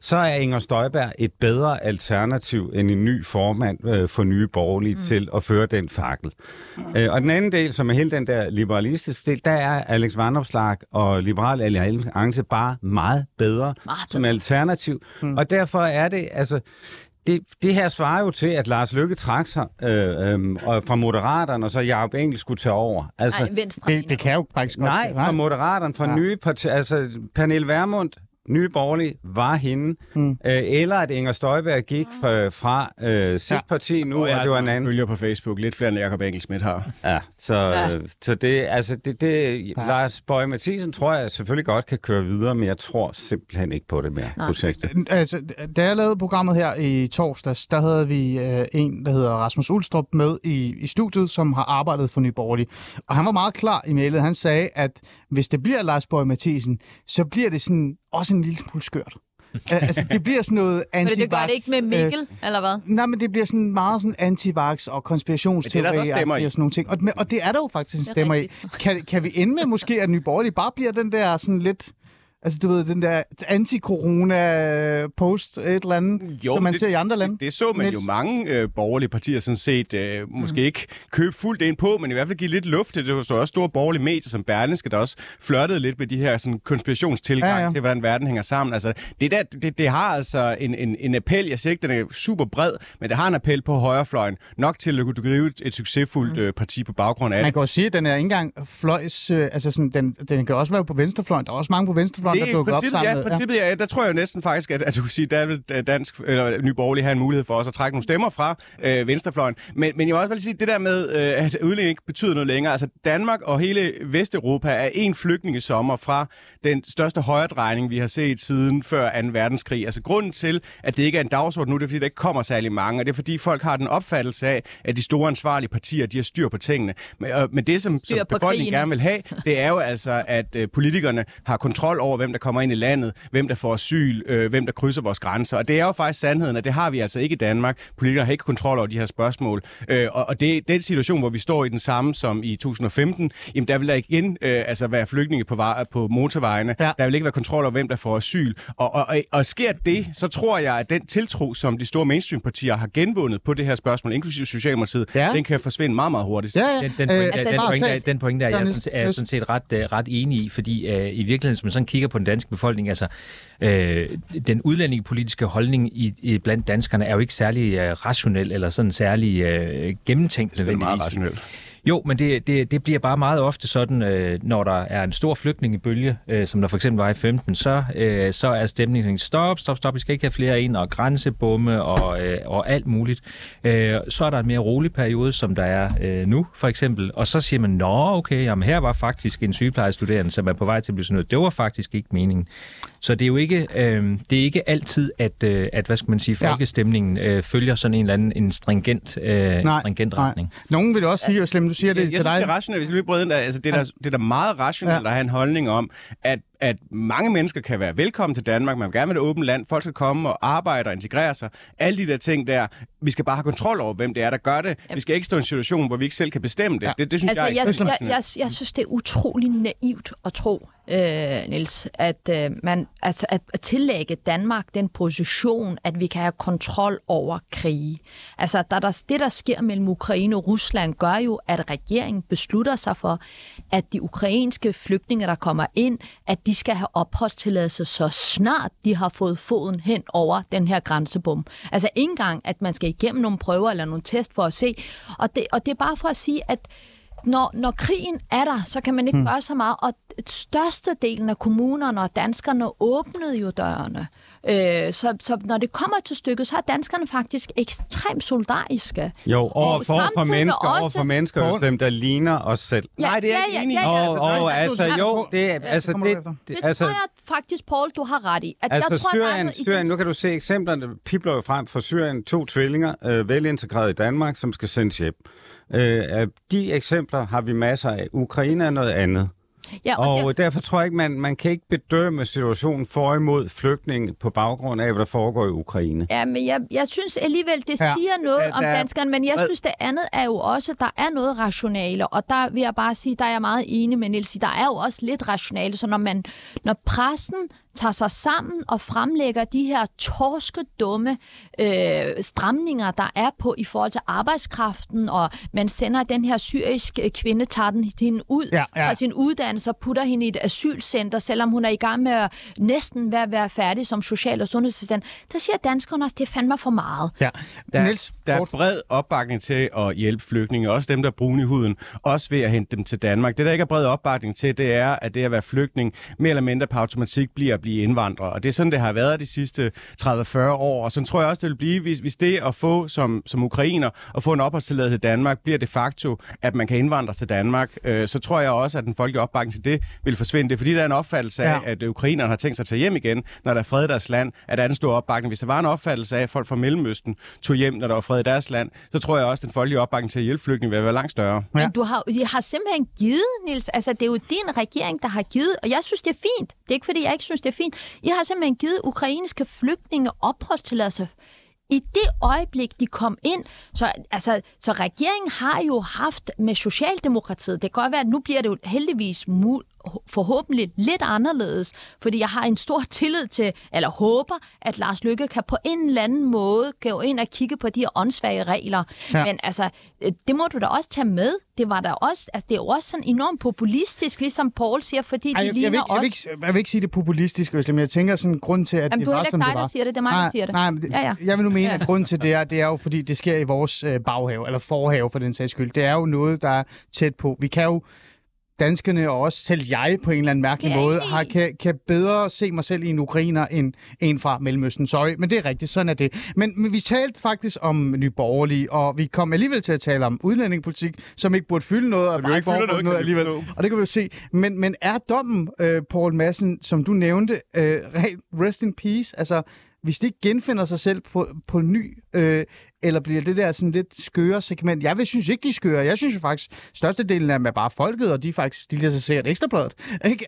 så er Inger Støjberg et bedre alternativ end en ny formand øh, for nye borgerlige mm. til at føre den fakkel. Øh, og den anden del, som er hele den der liberalistiske del, der er Alex Vandopslag og Liberal Alliance bare meget bedre Meget som alternativ. Mm. Og derfor er det, altså, det, det her svarer jo til, at Lars Lykke trak sig øh, øh, og fra Moderaterne, og så Jacob Engel skulle tage over. Altså, Nej, venstre. Det, det kan jo faktisk godt nej, fra Moderaterne, fra ja. nye partier. Altså, Pernille Vermund Nye Borgerlige var hende, mm. øh, eller at Inger Støjberg gik fra, fra øh, sit Ja. parti nu, Og og, jeg og det var en anden. følger på Facebook lidt flere, end Jacob Engelsmidt har. Ja, så, Ja. ja. så det, altså det, det ja. Lars Bøge Mathisen tror jeg selvfølgelig godt kan køre videre, men jeg tror simpelthen ikke på det mere, Nej. projektet. Altså, da jeg lavede programmet her i torsdags, der havde vi øh, en, der hedder Rasmus Ulstrup, med i, i studiet, som har arbejdet for Nye Borgerlige. Og han var meget klar i mailet. Han sagde, at hvis det bliver Lars Borg Mathisen, så bliver det sådan også en lille smule skørt. Al- altså, det bliver sådan noget anti Fordi det gør det ikke med Mikkel, øh, eller hvad? Nej, men det bliver sådan meget sådan antivax og konspirationsteori Men det er der så stemmer i. og sådan nogle ting. Og, men- og det er der jo faktisk en er stemmer i. Kan, kan vi ende med måske, at Nye Borgerlige bare bliver den der sådan lidt... Altså, du ved, den der anti-corona-post, et eller andet, Jo, som man det- ser i andre lande. Det, det så man Niels? jo mange øh, borgerlige partier sådan set øh, måske ikke købe fuldt ind på, men i hvert fald give lidt luft til det. Var så også store borgerlige medier som Berlingske, der også flirtede lidt med de her sådan, konspirationstilgang Ja, ja, til, hvordan verden hænger sammen. Altså, det, der, det, det har altså en, en, en appel, jeg siger ikke, den er super bred, men det har en appel på højrefløjen, nok til at kunne drive et, et succesfuldt øh, parti på baggrund af Man det. kan jo sige, at den er ikke engang fløjs... Øh, altså sådan, den, den kan også være på venstrefløjen. Der er også mange på venstrefløjen, Det der er i dukker op princippet, sammen. ja, princippet, ja, der tror jeg jo næsten faktisk, at, at du kan sige, der vil øh, dansk, eller Ny Borgerlige have en mulighed for også at trække nogle stemmer fra øh, venstrefløjen. Men, men jeg vil også bare sige, det der med, øh, at udlænding ikke betyder noget længere. Altså Danmark og hele Vesteuropa er en flygtningesommer fra den største højredrejning, vi har set siden før 2. verdenskrig. Altså grunden til, at det ikke er en dagsorden nu, det er fordi, der ikke kommer særlig mange, og det er fordi, folk har den opfattelse af, at de store ansvarlige partier, de har styr på tingene. Men, øh, men det, som, som befolkningen krigen. gerne vil have, det er jo altså, at øh, politikerne har kontrol over, hvem der kommer ind i landet, hvem der får asyl, øh, hvem der krydser vores grænser. Og det er jo faktisk sandheden, at det har vi altså ikke i Danmark. Politikere har ikke kontrol over de her spørgsmål. Øh, og og det, den situation, hvor vi står i den samme som i 2015, jamen der vil der igen øh, altså være flygtninge på, vej, på motorvejene. Ja. Der vil ikke være kontrol over, hvem der får asyl. Og, og, og, og sker det, så tror jeg, at den tiltro, som de store mainstream-partier har genvundet på det her spørgsmål, inklusive Socialdemokratiet, Ja. den kan forsvinde meget, meget hurtigt. Ja, ja. Den, den, Øh, pointe, altså, den, pointe, er, den pointe er jeg sådan, er sådan set ret, uh, ret enig i, fordi uh, i virkeligheden, hvis man sådan kigger på den danske befolkning, altså øh, den udlændingepolitiske holdning i, i blandt danskerne er jo ikke særlig uh, rationel eller sådan særlig uh, gennemtænkt Det er meget nødvendigvis. rationelt. Jo, men det, det, det bliver bare meget ofte sådan, øh, når der er en stor flygtningebølge, øh, som der for eksempel var i 15, så, øh, så er stemningen stop, stop, stop, vi skal ikke have flere ind, og grænsebomme og, øh, og alt muligt. Øh, så er der en mere rolig periode, som der er øh, nu, for eksempel, og så siger man, nå, okay, jamen, her var faktisk en sygeplejestuderende, som er på vej til at blive sådan noget. Det var faktisk ikke meningen. Så det er jo ikke, øh, det er ikke altid, at, øh, at hvad skal man sige, folkestemningen øh, følger sådan en eller anden en stringent, øh, Nej, stringent nej. retning. Nogen vil også sige, du siger det jeg, jeg til synes, dig. det er rationelt, hvis vi lige ind der. Altså, det, er der, det er da meget rationelt ja. at have en holdning om, at, at mange mennesker kan være velkommen til Danmark. Man vil gerne vil et åbent land. Folk skal komme og arbejde og integrere sig. Alle de der ting der. Vi skal bare have kontrol over, hvem det er, der gør det. Vi skal ikke stå i en situation, hvor vi ikke selv kan bestemme det. Ja. Det, det synes Altså, jeg jeg, jeg, jeg, jeg synes, det er utrolig naivt at tro, øh, Niels, at, øh, man, altså, at, at tillægge Danmark den position, at vi kan have kontrol over krige. Altså, der, der, det, der sker mellem Ukraine og Rusland, gør jo, at regeringen beslutter sig for, at de ukrainske flygtninge, der kommer ind, at de skal have opholdstilladelse så snart de har fået foden hen over den her grænsebom. Altså ikke engang, at man skal igennem nogle prøver eller nogle test for at se. Og det, og det er bare for at sige, at når, når krigen er der, så kan man ikke hmm. gøre så meget. Og størstedelen af kommunerne og danskerne åbnede jo dørene. Øh, så, så når det kommer til stykket, så er danskerne faktisk ekstremt solidariske. Jo, over for, for med mennesker, over også- for mennesker, også dem, der ligner os selv. Nej, det er enig i. Ja, ja, Og, ja. og altså, altså, jo, det er, Ja, altså, det det, det, altså, tror jeg faktisk, Paul, du har ret i. At Altså jeg tror, Syrien, Syrien, nu kan du se eksemplerne, pipler jo frem fra Syrien, to tvillinger, øh, velintegreret i Danmark, som skal sendes hjem. Øh, de eksempler har vi masser af. Ukraine er noget andet. Ja, og, Og det, derfor tror jeg ikke, man, man kan ikke bedømme situationen for imod flygtninge på baggrund af, hvad der foregår i Ukraine. Ja, men jeg, jeg synes alligevel, det Ja. siger noget Ja, om er- danskerne, men jeg synes, det andet er jo også, der er noget rationale, og der vil jeg bare sige, der er jeg meget enig med Niels, der er jo også lidt rationale, så når man, når pressen tager sig sammen og fremlægger de her torske, dumme øh, stramninger, der er på i forhold til arbejdskraften, og man sender den her syriske kvinde, tager den hende ud Ja, ja. fra sin uddannelse og putter hende i et asylcenter, selvom hun er i gang med at næsten være, være færdig som social- og sundhedsassistent. Der siger danskerne også, det er fandme for meget. Ja. Der, Niels, der er bred opbakning til at hjælpe flygtninge, også dem, der er brune i huden, også ved at hente dem til Danmark. Det, der ikke er bred opbakning til, det er, at det at være flygtning mere eller mindre på automatik bliver at blive indvandrere. Og det er sådan, det har været de sidste 30-40 år. Og sådan tror jeg også, det vil blive, hvis, hvis det at få som, som ukrainer og få en opholdstilladelse i Danmark bliver de facto, at man kan indvandre til Danmark, øh, så tror jeg også, at den folkelige opbakning til det vil forsvinde. Det er fordi, der er en opfattelse af, Ja. at ukrainerne har tænkt sig at tage hjem igen, når der er fred i deres land, at der er en stor opbakning. Hvis der var en opfattelse af, at folk fra Mellemøsten tog hjem, når der var fred i deres land, så tror jeg også, at den folkelige opbakning til at hjælpe flygtninge vil være langt større. Ja. Men du har, de har simpelthen givet, Nils, altså det er jo din regering, der har givet, og jeg synes, det er fint. Det er ikke, fordi jeg ikke synes, det er fint. I har simpelthen givet ukrainske flygtninge opholdstilladelse i det øjeblik, de kom ind. Så, altså, så regeringen har jo haft med Socialdemokratiet, det kan godt være, at nu bliver det jo heldigvis mu- forhåbentlig lidt anderledes, fordi jeg har en stor tillid til, eller håber, at Lars Lykke kan på en eller anden måde gå ind og kigge på de her åndssvage regler. Ja. Men altså, øh, det må du da også tage med. Det var der også, altså, det er jo også sådan enormt populistisk, ligesom Paul siger, fordi Ej, de jeg, ligner jeg, vil, ikke- jeg, vil ikke, jeg vil ikke sige det populistisk, Øslem, men jeg tænker sådan en grund til, at Jamen, det du er var, som ikke det dig, var. der siger det. Det er mig, der nej, siger det. Nej, det, Ja, ja. jeg vil nu mene, at grunden til det er, det er jo, fordi det sker i vores øh, baghave, eller forhave for den sags skyld. Det er jo noget, der er tæt på. Vi kan jo danskerne, og også selv jeg på en eller anden mærkelig Det måde, har, kan, kan bedre se mig selv i en ukrainer end en fra Mellemøsten. Sorry, men det er rigtigt, sådan er det. Men, men vi talte faktisk om Nye Borgerlige, og vi kom alligevel til at tale om udlændingepolitik, som ikke burde fylde noget, og jo ikke fylder noget, kan vi alligevel. Og det kan vi jo se. Men, men er dommen, øh, Paul Madsen, som du nævnte, øh, rest in peace, altså hvis de ikke genfinder sig selv på, på ny, øh, eller bliver det der sådan lidt skøre segment. Jeg vil synes ikke, de er skøre. Jeg synes jo faktisk, størstedelen af dem er bare folket, og de faktisk, de sig sikkert ekstrabladet. Ikke?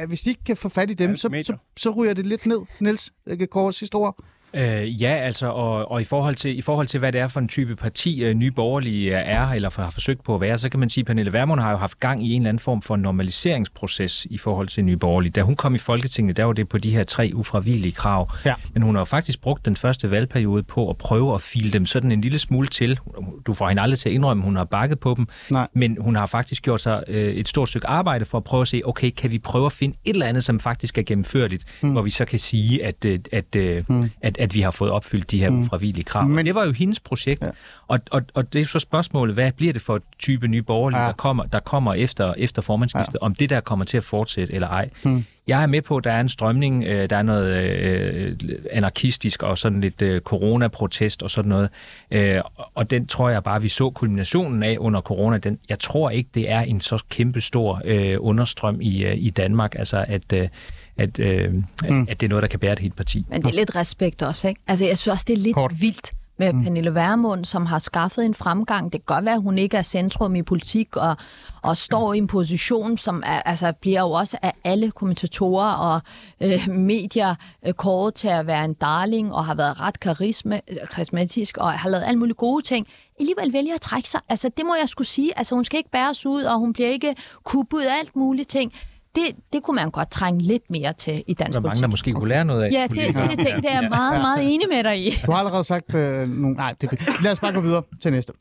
Øh, hvis de ikke kan få fat i dem, så, så, så ryger det lidt ned. Niels, kort sidste ord. Øh, ja, altså, og, og i, forhold til, i forhold til, hvad det er for en type parti, øh, nye borgerlige er, eller har forsøgt på at være, så kan man sige, at Pernille Vermund har jo haft gang i en eller anden form for normaliseringsproces i forhold til nye borgerlige. Da hun kom i Folketinget, der var det på de her tre ufravigelige krav. Ja. Men hun har jo faktisk brugt den første valgperiode på at prøve at file dem sådan en lille smule til. Du får hende aldrig til at indrømme, at hun har bakket på dem, Nej. men hun har faktisk gjort sig øh, et stort stykke arbejde for at prøve at se, okay, kan vi prøve at finde et eller andet, som faktisk er gennemførligt, mm. hvor vi så kan sige, at, øh, at, øh, mm. at, at vi har fået opfyldt de her mm. ufravigelige krav. Men-. Det var jo hendes projekt, Ja. og, og, og det er så spørgsmålet, hvad bliver det for et type nye borgerlige, Ja. der kommer, der kommer efter, efter formandskiftet, ja. om det der kommer til at fortsætte eller ej. Mm. Jeg er med på, at der er en strømning, øh, der er noget øh, anarkistisk og sådan lidt øh, coronaprotest og sådan noget. Øh, og den tror jeg bare, vi så kulminationen af under corona. Den, jeg tror ikke, det er en så kæmpe stor øh, understrøm i, øh, i Danmark, altså at, øh, at, øh, mm. at det er noget, der kan bære et helt parti. Men det er lidt respekt også, ikke? Altså, jeg synes også, det er lidt Kort. Vildt med mm. Pernille Vermund, som har skaffet en fremgang. Det kan godt være, at hun ikke er centrum i politik og, og står i en position, som er, altså, bliver jo også af alle kommentatorer og øh, medier øh, kåret til at være en darling og har været ret karisme, karismatisk og har lavet alle mulige gode ting. Alligevel vælger at trække sig. Altså, det må jeg skulle sige. Altså, hun skal ikke bæres ud, og hun bliver ikke kuppet af alt mulige ting. Det, det kunne man godt trænge lidt mere til i dansk Der er mange, politik. der måske kunne lære noget af. Ja, det, det, ting, det er jeg meget, meget enig med dig i. Du har allerede sagt øh, nogle... Nej, det er. Lad os bare gå videre til næste.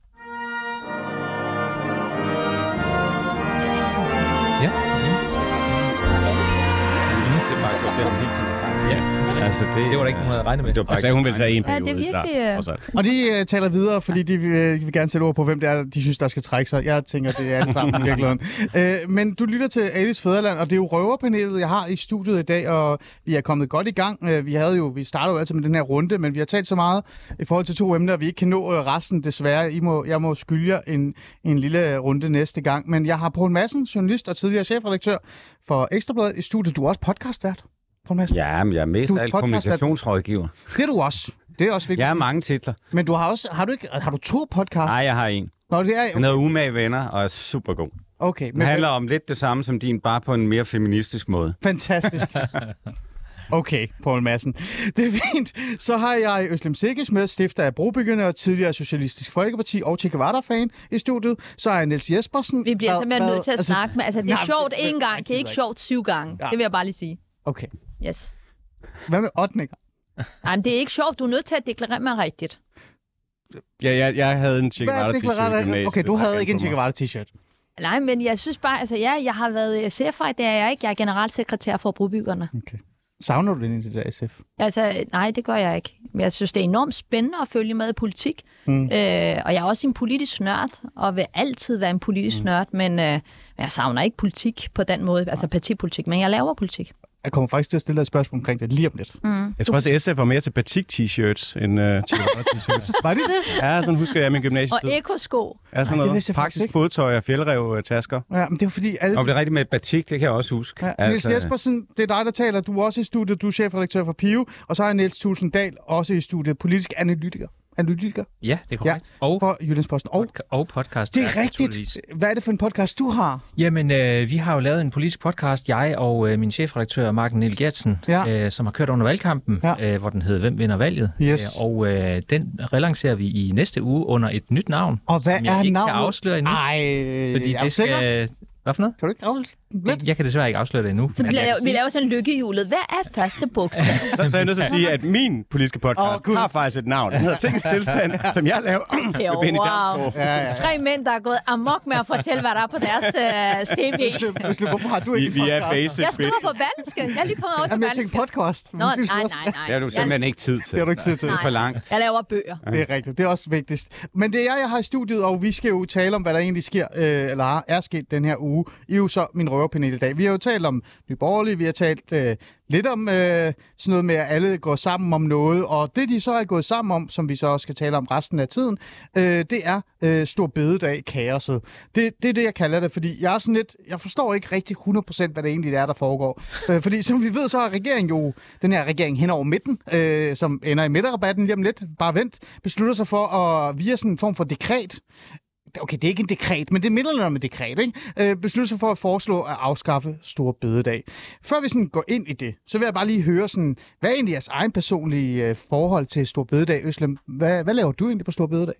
Ja. Ja. Altså, det, Det var der ikke nogen, der havde regnet med. Det var bare sagde, hun ville tage en Ja, det periode. er virkelig, øh, Der, alt. Og de øh, taler videre, fordi de øh, vil gerne sætte ord på, hvem det er, de synes, der skal trække sig. Jeg tænker, det er alt sammen i virkeligheden. Øh, men du lytter til Alice Fæderland, og det er jo røverpanelet, jeg har i studiet i dag, og vi er kommet godt i gang. Øh, vi havde jo, vi startede jo altid med den her runde, men vi har talt så meget i forhold til to emner, at vi ikke kan nå øh, resten desværre. I må, jeg må skylde jer en, en lille runde næste gang. Men jeg har Poul Madsen, journalist og tidligere chefredaktør for Ekstrabladet i studiet. Du er også podcastvært, Poul Madsen. Ja, men jeg er mest Du er alt kommunikationsrådgiver. Det er du også. Det er også vigtigt. Jeg har mange titler. Men du har også, har du ikke, har du to podcasts? Nej, jeg har en. Nå, det er, Den hedder Umage Venner, og er super god. okay. Den handler om lidt det samme som din, bare på en mere feministisk måde. Fantastisk. Okay, Poul Madsen. Det er fint. Så har jeg Øslem Sikkes med, stifter af Brobyggerne og tidligere Socialistisk Folkeparti og Che Guevara-fan i studiet. Så har jeg Niels Jespersen. Vi bliver Hvad- simpelthen hvad- nødt til at altså, snakke med... Altså, det er nej, sjovt men- én gang, det er ikke sjovt syv gange. Ja. Det vil jeg bare lige sige. Okay. Yes. Hvad med 8. Nej, men det er ikke sjovt. Du er nødt til at deklarere mig rigtigt. Ja, jeg, jeg havde en Che t-shirt. Okay, du havde ikke en Che. Guevara-t-shirt. Nej, men jeg synes bare... Altså, ja, jeg har været CFI, det er jeg ikke. Jeg er generalsekretær for brobyggerne. Okay. Savner du den i det der SF? Altså, nej, det gør jeg ikke. Men jeg synes, det er enormt spændende at følge med i politik. Mm. Øh, og jeg er også en politisk nørd, og vil altid være en politisk mm. nørd, men øh, jeg savner ikke politik på den måde, altså partipolitik, men jeg laver politik. Jeg kommer faktisk til at stille dig et spørgsmål omkring det lige om lidt. Mm. Jeg tror også, at SF var mere til batik-t-shirts end uh, t-shirts. Var det det? Ja, sådan husker jeg min Og gymnasietid. ekosko. Ja, sådan Ej, det noget praktisk fodtøj og fjeldrev-tasker. Ja, men det var fordi alle... Og det er rigtigt med batik, det kan jeg også huske. Ja, Niels Jespersen, det er dig, der taler. Du er også i studiet. Du er chefredaktør for PIO. Og så er Niels Tulsendal også i studiet. Politisk analytiker. Analytiker Ja, det er korrekt. Ja. Og, for Jyllandsposten. Og podca- og podcast. det er rigtigt. Hvad er det for en podcast, du har? Jamen, øh, vi har jo lavet en politisk podcast, jeg og øh, min chefredaktør, Marken Niel Gertsen, Ja. øh, som har kørt under valgkampen, Ja. øh, hvor den hedder Hvem vinder valget? Yes. Øh, og øh, den relancerer vi i næste uge under et nyt navn, Og hvad som jeg er ikke navnet? kan afsløre endnu. Ej, fordi er det sikker? Hvad for noget? Kan du ikke afholde lidt? Jeg, jeg kan desværre ikke afsløre det endnu. Så vi jeg laver, kan vi laver sådan lykkehjulet. Hvad er første bogstav? Så, så er jeg nødt til at sige, at min politiske podcast Åh, Gud. har faktisk et navn. Den hedder Tingens Tilstand, som jeg laver med Jo, Benny wow. Ja, ja. Tre mænd, der er gået amok med at fortælle, hvad der er på deres uh, CV. Hvis du, hvorfor har du Vi, ikke vi en er basic Jeg skriver på. Valske. Jeg er lige kommet over til Jamen, jeg tænkte podcast. Nå, nej, nej, nej. Det har du simpelthen ikke tid til. Det har du ikke tid til. Det er for langt. Jeg laver bøger. Det er rigtigt. Det er også vigtigst. Men det er jeg, jeg har i studiet, og vi skal jo tale om, hvad der egentlig sker, øh, eller er sket den her uge. I er jo så min røverpanel i dag. Vi har jo talt om Nye Borgerlige, vi har talt øh, lidt om øh, sådan noget med, at alle går sammen om noget, og det de så er gået sammen om, som vi så også skal tale om resten af tiden, øh, det er øh, Stor Bededag kaoset. Det, det er det, jeg kalder det, fordi jeg er sådan lidt, jeg forstår ikke rigtig 100% hvad det egentlig er, der foregår. Øh, fordi som vi ved, så har regeringen jo, den her regering hen over midten, øh, som ender i midterrabatten lige om lidt, bare vent, beslutter sig for at via sådan en form for dekret, okay, det er ikke en dekret, men det er midlerne med dekret, ikke? Øh, beslutte sig for at foreslå at afskaffe Store Bededag. Før vi sådan går ind i det, så vil jeg bare lige høre sådan, hvad er egentlig jeres egen personlige øh, forhold til Store Bededag, Øslem? Hvad, hvad laver du egentlig på Store Bededag?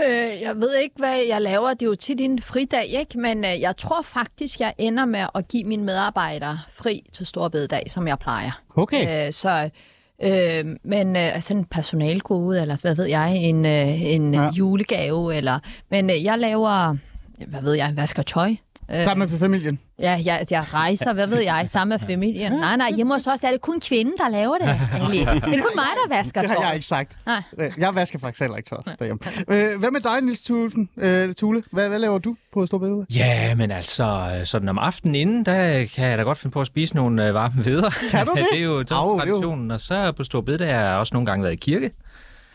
Øh, jeg ved ikke, hvad jeg laver. Det er jo tit en fridag, ikke? Men øh, jeg tror faktisk, jeg ender med at give mine medarbejdere fri til Stor Bededag, som jeg plejer. Okay. Øh, så, øh, men øh, altså en personalgode, eller hvad ved jeg, en, øh, en ja. julegave, eller... Men øh, jeg laver, hvad ved jeg, vasker tøj. Øh, Sammen med familien? Ja, jeg, jeg rejser, hvad ved jeg, sammen med familien. Nej, nej, hjemme hos os er det kun kvinden, der laver det, Ali. Det er kun mig, der vasker Det har jeg tøj. ikke sagt. Nej. Øh, Jeg vasker faktisk heller ikke tøj derhjemme. Øh, hvad med dig, Nils Thulesen? Øh, Tule? Hvad, hvad laver du på Store Bededag? Ja, men altså, sådan om aftenen inden, der kan jeg da godt finde på at spise nogle varme veder. Kan du det? det er jo Au, traditionen. Og så på Stor Bededag har jeg også nogle gange været i kirke.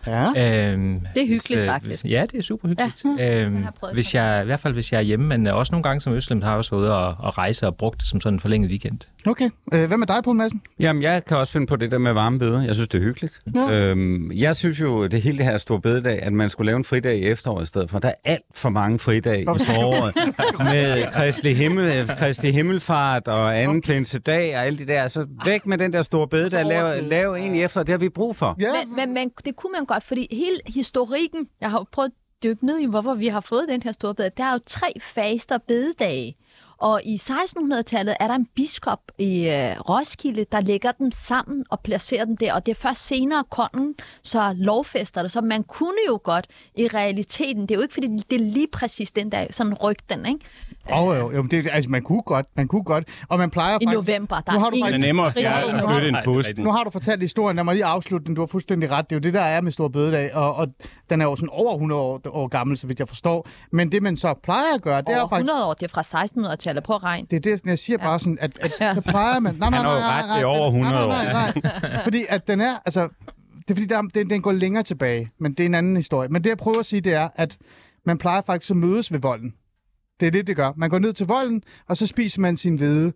Ja. Øhm, Det er hyggeligt, hvis, øh, faktisk. Ja, det er super hyggeligt. Ja, øhm, jeg hvis jeg, I hvert fald hvis jeg er hjemme, men øh, også nogle gange som Øslem har jeg også været ude og, og rejse og brugt det som sådan en forlænget weekend. Okay. Øh, hvad med dig, Poul Madsen? Jamen, jeg kan også finde på det der med varme beder. Jeg synes, det er hyggeligt. Ja. Øhm, jeg synes jo, det hele det her store bededag, at man skulle lave en fridag i efteråret i stedet for. Der er alt for mange fridage i foråret. med Kristi, himmel, Kristi Himmelfart og anden okay. pinsedag og alle de der. Så væk med den der store bededag. Lav, lav en i efteråret. Det har vi brug for. Ja. Men, men, men det kunne man godt, fordi hele historikken, jeg har jo prøvet at dykke ned i, hvorfor vi har fået den her store bed, Der er jo tre faster bededage. Og i 1600-tallet er der en biskop i øh, Roskilde, der lægger dem sammen og placerer dem der. Og det er først senere kongen, så lovfester det. Så man kunne jo godt i realiteten, det er jo ikke fordi, det er lige præcis den der, sådan ryg den, ikke? Oh, jo, jo, det, altså, man kunne godt, man kunne godt. Og man plejer I faktisk... november, der nu har er du ingen Det er faktisk, nemmere at fjerne og nu. flytte en er påske. rigtigt. nu har du fortalt historien, lad mig lige afslutte den. Du har fuldstændig ret. Det er jo det, der er med Stor Bededag, og, og den er jo sådan over 100 år, år gammel, så vidt jeg forstår. Men det, man så plejer at gøre, det er Over faktisk... 100 år, det er fra 1600-tallet. Prøv at regne. Det er det, jeg siger bare sådan, at, at så plejer man... Nej, nej, jo nej, nej, nej, det er over 100 nej, nej, nej, nej. Fordi at den er, altså... Det er fordi, der, den, den går længere tilbage, men det er en anden historie. Men det, jeg prøver at sige, det er, at man plejer faktisk at mødes ved volden. Det er det, det gør. Man går ned til volden, og så spiser man sin hvede.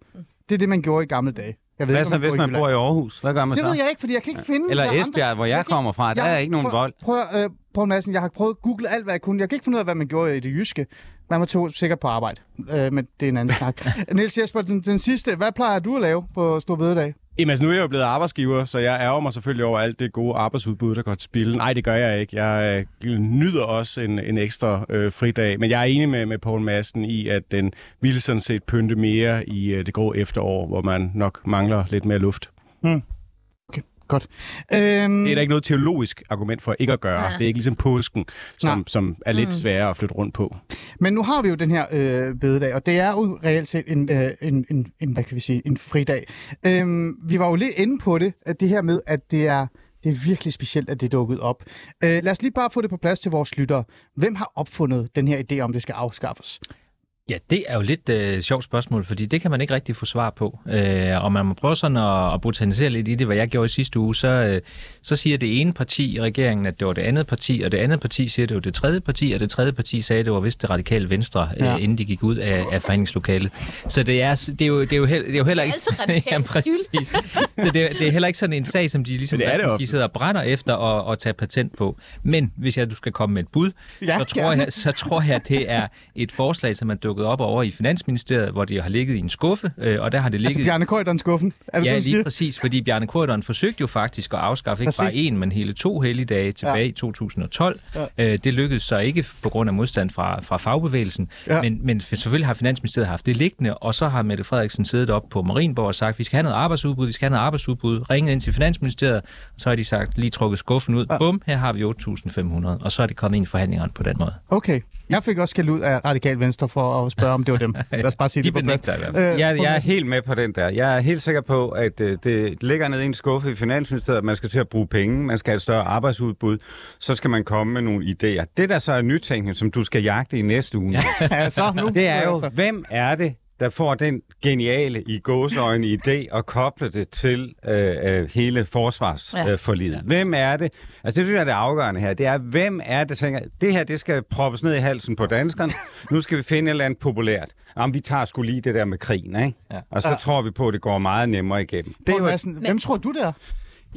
Det er det, man gjorde i gamle dage. Jeg ved Hvad ikke, så, om hvis man bor i Aarhus? Hvad gør man Det så? ved jeg ikke, fordi jeg kan ikke finde... Eller hvad andre- Esbjerg, hvor jeg kan- kommer fra, der Jeg er ikke nogen prøv- vold. Prøv, øh, Poul Madsen, jeg har prøvet at google alt, hvad jeg kunne. Jeg kan ikke finde ud af, hvad man gjorde i det jyske. Man var to sikkert på arbejde, øh, men det er en anden snak. Niels Jesper, den, den sidste. Hvad plejer du at lave på Stor Bededag? Jamen, altså, nu er jeg jo blevet arbejdsgiver, så jeg ærger mig selvfølgelig over alt det gode arbejdsudbud, der går til spil. Nej, det gør jeg ikke. Jeg øh, nyder også en, en ekstra øh, fridag, men jeg er enig med, med Poul Madsen i, at den ville sådan set pynte mere i øh, det grå efterår, hvor man nok mangler lidt mere luft. Hmm. Godt. Øhm, Det er der ikke noget teologisk argument for ikke at gøre. Nej. Det er ikke ligesom påsken, som, Nej. som er lidt sværere at flytte rundt på. Men nu har vi jo den her øh, bededag, og det er jo reelt set en, øh, en, en, en, hvad kan vi sige, en fridag. Øhm, vi var jo lidt inde på det, at det her med, at det er, det er virkelig specielt, at det er dukket op. Øh, lad os lige bare få det på plads til vores lyttere. Hvem har opfundet den her idé om, det skal afskaffes? Ja, det er jo lidt øh, sjovt spørgsmål, fordi det kan man ikke rigtig få svar på. Øh, og man må prøve sådan at, at botanisere lidt i det, hvad jeg gjorde i sidste uge. Så, øh, så siger det ene parti i regeringen, at det var det andet parti, og det andet parti siger, at det var det tredje parti, og det tredje parti sagde, at det var vist det radikale venstre, Ja. ja. øh, inden de gik ud af, af forhandlingslokalet. Så det er, det er, jo, det er, jo, held, det er jo heller Det er ikke... altid radikal præcis. Så det, er- det er heller ikke sådan en sag, som de ligesom det er det man sige, sidder og brænder efter at, at tage patent på. Men hvis jeg du skal komme med et bud, Ja, så, tror jeg, så tror jeg, at det er et forslag, som er dukket op over i Finansministeriet, hvor det har ligget i en skuffe, øh, og der har det ligget... Altså Bjarne Køjderen skuffen. Er det Ja, det, lige præcis, fordi Bjarne Korydon forsøgte jo faktisk at afskaffe ikke Præcis. bare en, men hele to helligdage tilbage Ja. i 2012. Ja. Øh, det lykkedes så ikke på grund af modstand fra, fra fagbevægelsen, Ja. men, men selvfølgelig har Finansministeriet haft det liggende, og så har Mette Frederiksen siddet op på Marienborg og sagt, vi skal have noget arbejdsudbud, vi skal have noget arbejdsudbud, ringet ind til Finansministeriet, og så har de sagt, lige trukket skuffen ud, Ja. bum, her har vi 8.500, og så er det kommet ind i forhandlingerne på den måde. Okay. Jeg fik også skæld ud af Radikal Venstre for at spørge, om det var dem. Lad os bare sige De det på plads. Øh, Jeg, jeg er helt med på den der. Jeg er helt sikker på, at øh, det ligger nede i en skuffe i Finansministeriet, at man skal til at bruge penge, man skal have et større arbejdsudbud, så skal man komme med nogle idéer. Det der så er nytænkning, som du skal jagte i næste uge, ja. Så nu. det er jo, hvem er det, der får den geniale i gåseøjne idé at koble det til øh, øh, hele forsvarsforliget. Ja. Øh. Hvem er det? Altså det synes jeg er det afgørende her. Det er, hvem er det, tænker, det her det skal proppes ned i halsen på danskerne. Nu skal vi finde et eller andet populært. Jamen, vi tager sgu lige det der med krigen, ikke? Ja. Og så Ja. tror vi på, at det går meget nemmere igennem. Det er jo, Hvem tror du der?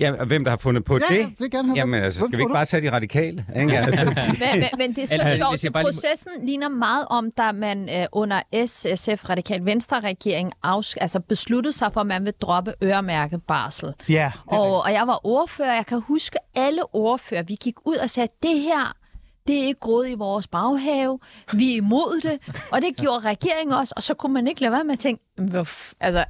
Ja, og hvem der har fundet på Ja, det? ja, det gerne. Jamen altså, skal vi ikke bare tage de radikale? Ikke? Altså, Men, men, men det er så Altså, sjovt, at lige processen ligner meget om, da man øh, under SSF Radikal Venstre regering afs- altså besluttede sig for, at man vil droppe øremærket barsel. Ja, det Og, og jeg var ordfører, jeg kan huske alle ordfører, vi gik ud og sagde, det her, det er ikke groet i vores baghave, vi er imod det, og det gjorde regeringen også, og så kunne man ikke lade være med at tænke, "Hvor f- altså,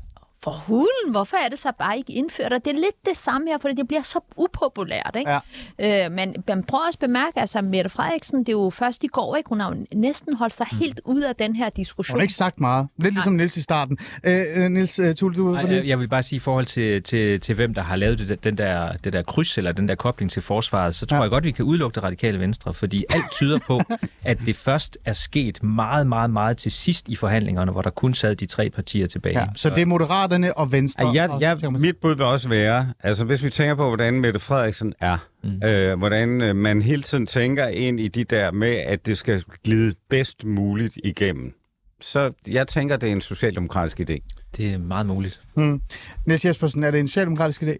for hulen, hvorfor er det så bare ikke indført? Og det er lidt det samme her, fordi det bliver så upopulært, ikke? Ja. Øh, men man prøver også at bemærke, altså Mette Frederiksen, det er jo først i går, ikke? Hun har jo næsten holdt sig helt ud af den her Hun diskussion. har ikke sagt meget. Lidt ligesom Nils i starten. Øh, øh, Nils øh, Tulle, du Nej, jeg, jeg vil bare sige i forhold til, til, til hvem der har lavet det, den der, det der kryds, eller den der kobling til forsvaret, så tror Ja. jeg godt, vi kan udelukke det radikale venstre, fordi alt tyder på, at det først er sket meget, meget, meget til sidst i forhandlingerne, hvor der kun sad de tre partier tilbage. Ja, så det er Moderaterne og Venstre. Ja, jeg, jeg, mit bud vil også være, altså hvis vi tænker på, hvordan Mette Frederiksen er, mm. øh, hvordan øh, man hele tiden tænker ind i de der med, at det skal glide bedst muligt igennem. Så jeg tænker, det er en socialdemokratisk idé. Det er meget muligt. Hmm. Niels Jespersen, er det en socialdemokratisk idé?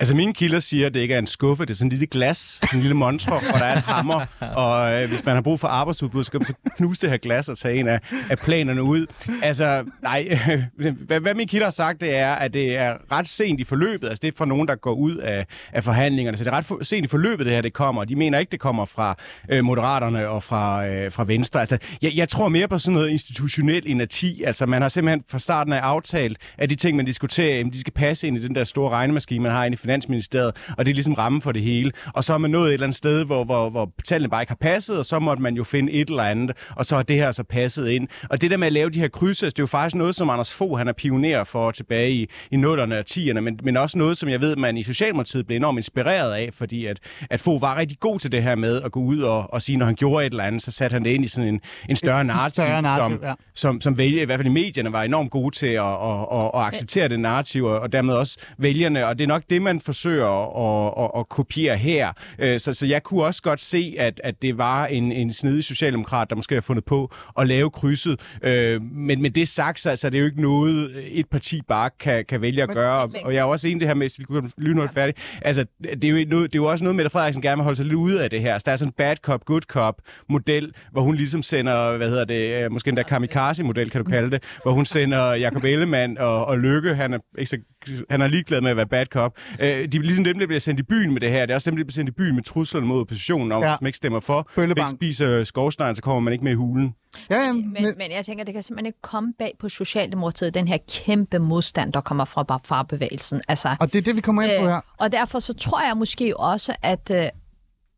Altså mine kilder siger, at det ikke er en skuffe, det er sådan en lille glas, en lille montre, hvor der er et hammer, og øh, hvis man har brug for arbejdsudbud, så skal man så knuse det her glas og tage en af, af planerne ud. Altså, nej, hvad, hvad mine kilder har sagt, det er, at det er ret sent i forløbet, altså det er for nogen, der går ud af, af forhandlingerne, så det er ret for, sent i forløbet, det her det kommer. De mener ikke, det kommer fra øh, Moderaterne og fra, øh, fra Venstre. Altså, jeg, jeg tror mere på sådan noget institutionel inerti, altså man har simpelthen fra starten af aftalt, at de ting, man diskuterer, jamen, de skal passe ind i den der store regnemaskine, man har inde i Finansministeriet, og det er ligesom ramme for det hele. Og så er man nået et eller andet sted, hvor, hvor, hvor tallene bare ikke har passet, og så måtte man jo finde et eller andet, og så har det her så passet ind. Og det der med at lave de her krydser, det er jo faktisk noget, som Anders Fogh, han er pioner for tilbage i, i 0'erne og 10'erne, men, men også noget, som jeg ved, man i Socialdemokratiet blev enormt inspireret af, fordi at, at Fogh var rigtig god til det her med at gå ud og, og sige, når han gjorde et eller andet, så satte han det ind i sådan en, en større narrativ, større narrativ, som, ja. som, som vælger, i hvert fald i medierne, var enormt gode til at, at, at, at acceptere det narrativ, og, og dermed også vælgerne. Og det er nok det, man forsøger at, at, at, kopiere her. Øh, Så, så jeg kunne også godt se, at, at det var en, en snedig socialdemokrat, der måske har fundet på at lave krydset. Øh, Men med det sagt, så, så er det jo ikke noget, et parti bare kan, kan vælge at Men- gøre. Og, men- og jeg er også enig det her med, at vi kunne noget færdigt. Altså, det er, jo noget, det er jo også noget, Mette Frederiksen gerne vil holde sig lidt ude af det her. Så der er sådan en bad cop, good cop model, hvor hun ligesom sender, hvad hedder det, øh, måske endda kamikaze-model, kan du kalde det, hvor hun sender Jacob Ellemann og, og Lykke, han er, ikke så, han er ligeglad med at være bad cop. Øh, de er ligesom dem, der bliver sendt i byen med det her. Det er også dem, der bliver sendt i byen med truslerne mod oppositionen om, Ja. hvis man ikke stemmer for, ikke spiser skovsnegn, så kommer man ikke med i hulen. Ja, ja, Men, men jeg tænker, det kan simpelthen ikke komme bag på Socialdemokratiet, den her kæmpe modstand, der kommer fra bare farbevægelsen. Altså, og det er det, vi kommer ind på øh, her. og derfor så tror jeg måske også, at øh,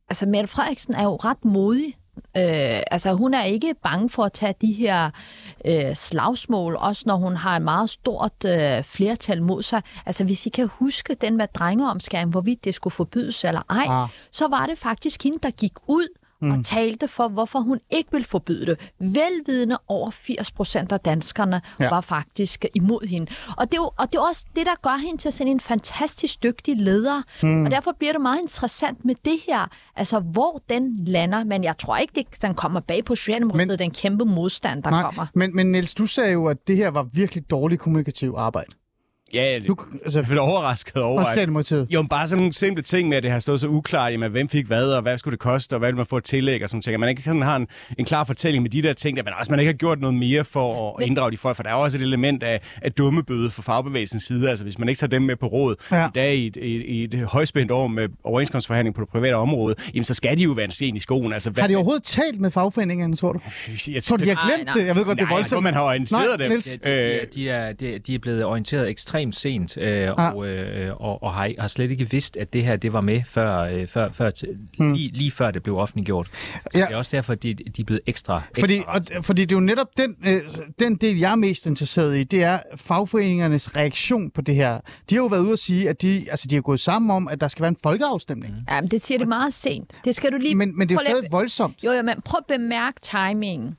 altså Mette Frederiksen er jo ret modig. Øh, altså hun er ikke bange for at tage de her øh, slagsmål, også når hun har et meget stort øh, flertal mod sig. Altså hvis I kan huske den med drengeomskæring, hvorvidt det skulle forbydes eller ej, Ah. så var det faktisk hende, der gik ud mm. og talte for, hvorfor hun ikke vil forbyde det. Velvidende over 80 procent af danskerne Ja. var faktisk imod hende. Og det, er jo, og det er også det, der gør hende til sådan en fantastisk dygtig leder. Mm. Og derfor bliver det meget interessant med det her, altså hvor den lander. Men jeg tror ikke, det den kommer bag på Socialdemokratiet, Men- den kæmpe modstand, der Nej, kommer. men, men Niels, du sagde jo, at det her var virkelig dårligt kommunikativ arbejde. Ja, Du, du altså, er lidt overrasket over, og at Socialdemokratiet. Jo, men bare sådan nogle simple ting med, at det har stået så uklart, jamen, hvem fik hvad, og hvad skulle det koste, og hvad vil man få et tillæg, og sådan ting. At man ikke sådan har en, en klar fortælling med de der ting, at man også man ikke har gjort noget mere for at inddrage de folk, for der er også et element af, af dumme bøde fra fagbevægelsens side, altså hvis man ikke tager dem med på råd Ja. i dag i et, i, i et højspændt år med overenskomstforhandling på det private område, jamen så skal de jo være en sen i skoen. Altså, hvad, Har de overhovedet talt med fagforeningerne, tror du? jeg Tror de har Nej, glemt nej. det? Jeg ved godt, det er Nej, jeg tror, voldsomt. man har orienteret Nej, dem. Ja, de, de, er- de, er, de, er- de er blevet orienteret ekstremt sent, øh, Ah. og, øh, og, og har, har slet ikke vidst, at det her det var med, før, øh, før, før, hmm. lige, lige før det blev offentliggjort. Så Ja. ja. det er også derfor, de, de er blevet ekstra, ekstra Fordi, og, fordi det er jo netop den, øh, den del, jeg er mest interesseret i, det er fagforeningernes reaktion på det her. De har jo været ude at sige, at de, altså, de er gået sammen om, at der skal være en folkeafstemning. Ja, men det siger det meget sent. Det skal du lige... Men, men det er jo stadig voldsomt. Jo, jo, men prøv at bemærke timingen.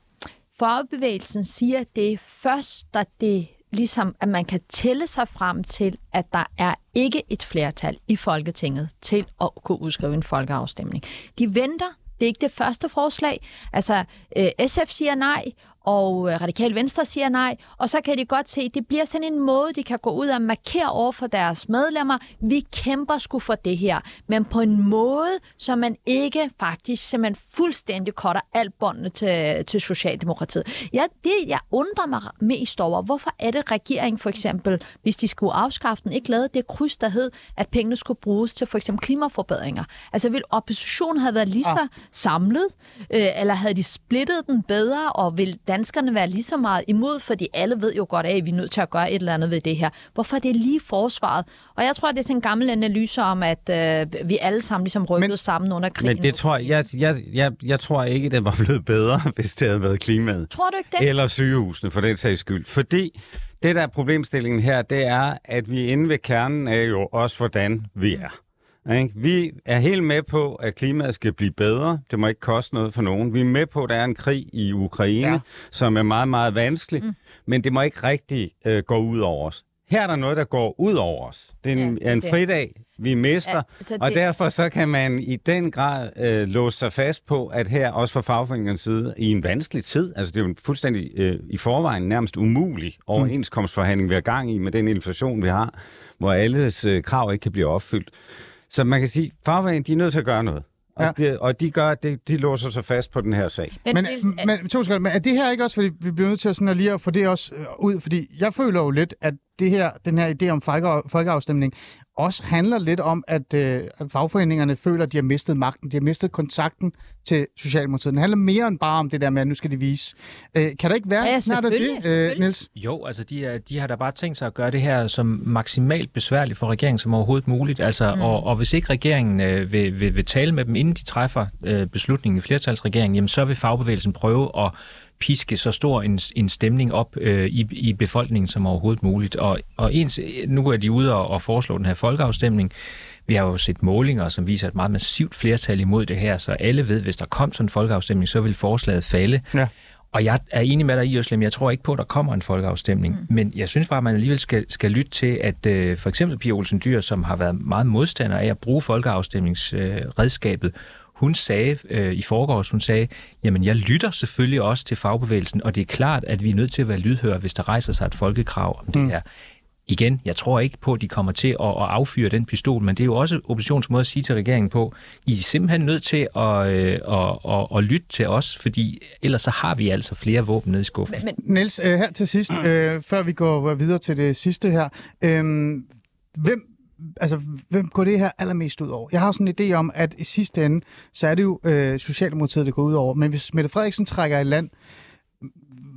Fagbevægelsen siger, at det er først, da det ligesom, at man kan tælle sig frem til, at der er ikke et flertal i Folketinget til at kunne udskrive en folkeafstemning. De venter. Det er ikke det første forslag. Altså, øh, SF siger nej, og øh, Radikal Venstre siger nej, og så kan de godt se, at det bliver sådan en måde, de kan gå ud og markere over for deres medlemmer. Vi kæmper sgu for det her, men på en måde, så man ikke faktisk simpelthen fuldstændig cutter alt båndene til, til Socialdemokratiet. Ja, det jeg undrer mig mest over, hvorfor er det regeringen for eksempel, hvis de skulle afskaffe den, ikke lavede det kryds, der hed, at pengene skulle bruges til for eksempel klimaforbedringer. Altså vil oppositionen have været lige så samlet, øh, eller havde de splittet den bedre, og vil danskerne være lige så meget imod, fordi alle ved jo godt af, at vi er nødt til at gøre et eller andet ved det her. Hvorfor er det lige forsvaret? Og jeg tror, det er sådan en gammel analyse om, at øh, vi alle sammen ligesom rykkede Men- sammen under krigen. Men det tror jeg, jeg, jeg, jeg, jeg tror ikke, det var blevet bedre, hvis det havde været klimaet. Tror du ikke det? Eller sygehusene, for den sags skyld. Fordi det, der er problemstillingen her, det er, at vi inde ved kernen er jo også, hvordan vi er. Ikke? Vi er helt med på, at klimaet skal blive bedre. Det må ikke koste noget for nogen. Vi er med på, at der er en krig i Ukraine, Ja. som er meget, meget vanskelig. Mm. Men det må ikke rigtig øh, gå ud over os. Her er der noget, der går ud over os. Det er en, Ja, en det. fridag, vi mister. Ja, så og det- derfor så kan man i den grad øh, låse sig fast på, at her også fra fagforeningernes side, i en vanskelig tid, altså det er jo en fuldstændig øh, i forvejen nærmest umulig overenskomstforhandling, vi har gang i med den inflation, vi har, hvor alles øh, krav ikke kan blive opfyldt. Så man kan sige, at fagforeningen de er nødt til at gøre noget. Og, Ja. det, og de gør det, de låser sig fast på den her sag. Men, Men, Niels, men, to sekunder, men er det her ikke også, fordi vi bliver nødt til at, sådan at lige at få det også øh, ud? Fordi jeg føler jo lidt, at det her, den her idé om folke, folkeafstemning også handler lidt om, at, øh, fagforeningerne føler, at de har mistet magten, de har mistet kontakten til Socialdemokratiet. Den handler mere end bare om det der med, at nu skal de vise. Øh, kan der ikke være Ja, snart af det, øh. Niels? Jo, altså de, er, de har da bare tænkt sig at gøre det her som maksimalt besværligt for regeringen som overhovedet muligt. Altså, mm. og, og hvis ikke regeringen øh, vil, vil, vil tale med dem, inden de træffer øh, beslutningen i flertalsregeringen, jamen så vil fagbevægelsen prøve at piske så stor en, en stemning op øh, i, i befolkningen som overhovedet muligt. Og, og ens, nu er de ude og, og foreslå den her folkeafstemning. Vi har jo set målinger, som viser et meget massivt flertal imod det her, så alle ved, hvis der kom sådan en folkeafstemning, så vil forslaget falde. Ja. Og jeg er enig med dig i, Øslem, jeg tror ikke på, at der kommer en folkeafstemning. Mm. Men jeg synes bare, at man alligevel skal, skal lytte til, at øh, for eksempel Pia Olsen Dyr, som har været meget modstander af at bruge folkeafstemningsredskabet, øh, hun sagde øh, i forgårs, hun sagde, jamen jeg lytter selvfølgelig også til fagbevægelsen, og det er klart, at vi er nødt til at være lydhøre, hvis der rejser sig et folkekrav om det Mm. her. Igen, jeg tror ikke på, at de kommer til at, at affyre den pistol, men det er jo også oppositions måde at sige til regeringen på, I er simpelthen nødt til at, øh, at, at, at lytte til os, fordi ellers så har vi altså flere våben nede i skuffen. men, men Niels, øh, her til sidst, øh, før vi går videre til det sidste her. Øh, hvem, altså, hvem går det her allermest ud over? Jeg har sådan en idé om, at i sidste ende, så er det jo øh, Socialdemokratiet, det går ud over. Men hvis Mette Frederiksen trækker i land,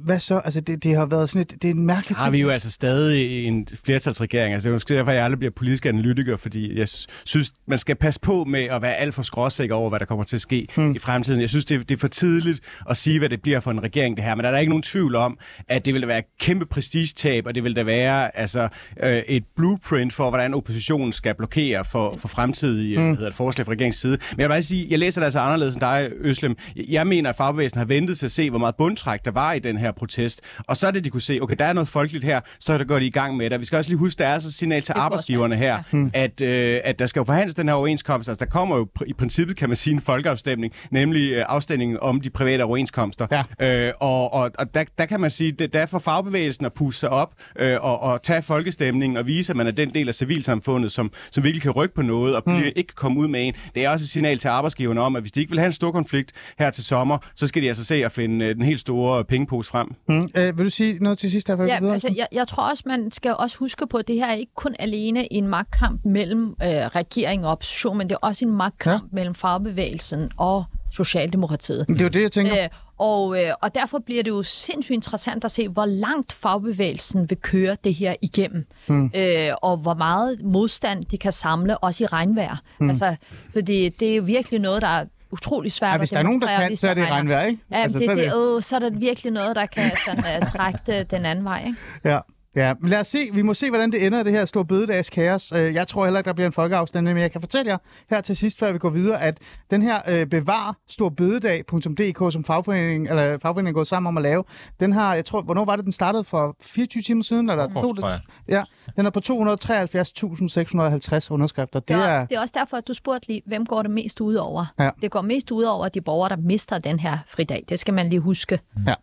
hvad så? Altså, det, det har været sådan et, det er en mærkelig har ting. vi jo altså stadig en flertalsregering. Altså, det er måske derfor, jeg aldrig bliver politisk analytiker, fordi jeg synes, man skal passe på med at være alt for skråsikker over, hvad der kommer til at ske hmm. i fremtiden. Jeg synes, det, det er for tidligt at sige, hvad det bliver for en regering, det her. Men der er der ikke nogen tvivl om, at det vil være et kæmpe prestigetab, og det vil da være altså, øh, et blueprint for, hvordan oppositionen skal blokere for, for fremtidige hmm. hedder det, forslag fra regeringens side. Men jeg vil bare sige, jeg læser det altså anderledes end dig, Øslem. Jeg mener, at fagbevægelsen har ventet til at se, hvor meget bundtræk der var i den her protest. Og så er det, de kunne se, okay, der er noget folkeligt her, så er det går de i gang med det. Vi skal også lige huske, der er altså signal til er arbejdsgiverne her, Hmm. at, øh, at der skal jo forhandles den her overenskomst. Altså, der kommer jo i princippet, kan man sige, en folkeafstemning, nemlig øh, afstemningen om de private overenskomster. Ja. Øh, og og, og der, der kan man sige, det, der er for fagbevægelsen at pusse sig op øh, og, og tage folkestemningen og vise, at man er den del af civilsamfundet, som, som virkelig kan rykke på noget og blive, ikke kan komme ud med en. Det er også et signal til arbejdsgiverne om, at hvis de ikke vil have en stor konflikt her til sommer, så skal de altså se at finde øh, den helt store pengepose frem. Mm. Øh, vil du sige noget til sidst, der Ja, altså, jeg, jeg tror også, man skal også huske på, at det her er ikke kun alene en magtkamp mellem øh, regering og opposition, men det er også en magtkamp ja. mellem fagbevægelsen og Socialdemokratiet. Det er jo det, jeg tænker. Øh, og, øh, og derfor bliver det jo sindssygt interessant at se, hvor langt fagbevægelsen vil køre det her igennem. Mm. Øh, og hvor meget modstand de kan samle, også i regnvejr. Mm. Altså, fordi det er jo virkelig noget, der er utrolig svært Ja, hvis der er nogen, der kan, så er det regnvejr, ikke? Ja, Altså, det, så er det, det- øh, så er der virkelig noget, der kan sådan, uh, trække den anden vej. Ikke? Ja. Ja, men lad os se. Vi må se, hvordan det ender, det her store bededags kaos. Øh, Jeg tror heller ikke, der bliver en folkeafstemning, men jeg kan fortælle jer her til sidst, før vi går videre, at den her øh, bevar storbededag.dk, som fagforeningen, eller fagforeningen er gået sammen om at lave, den har, jeg tror, hvornår var det, den startede for 24 timer siden? Eller År, to, ja, den er på 273.650 underskrifter. Det Det er, er, det er også derfor, at du spurgte lige, hvem går det mest ud over? Ja. Det går mest ud over de borgere, der mister den her fridag. Det skal man lige huske. ja.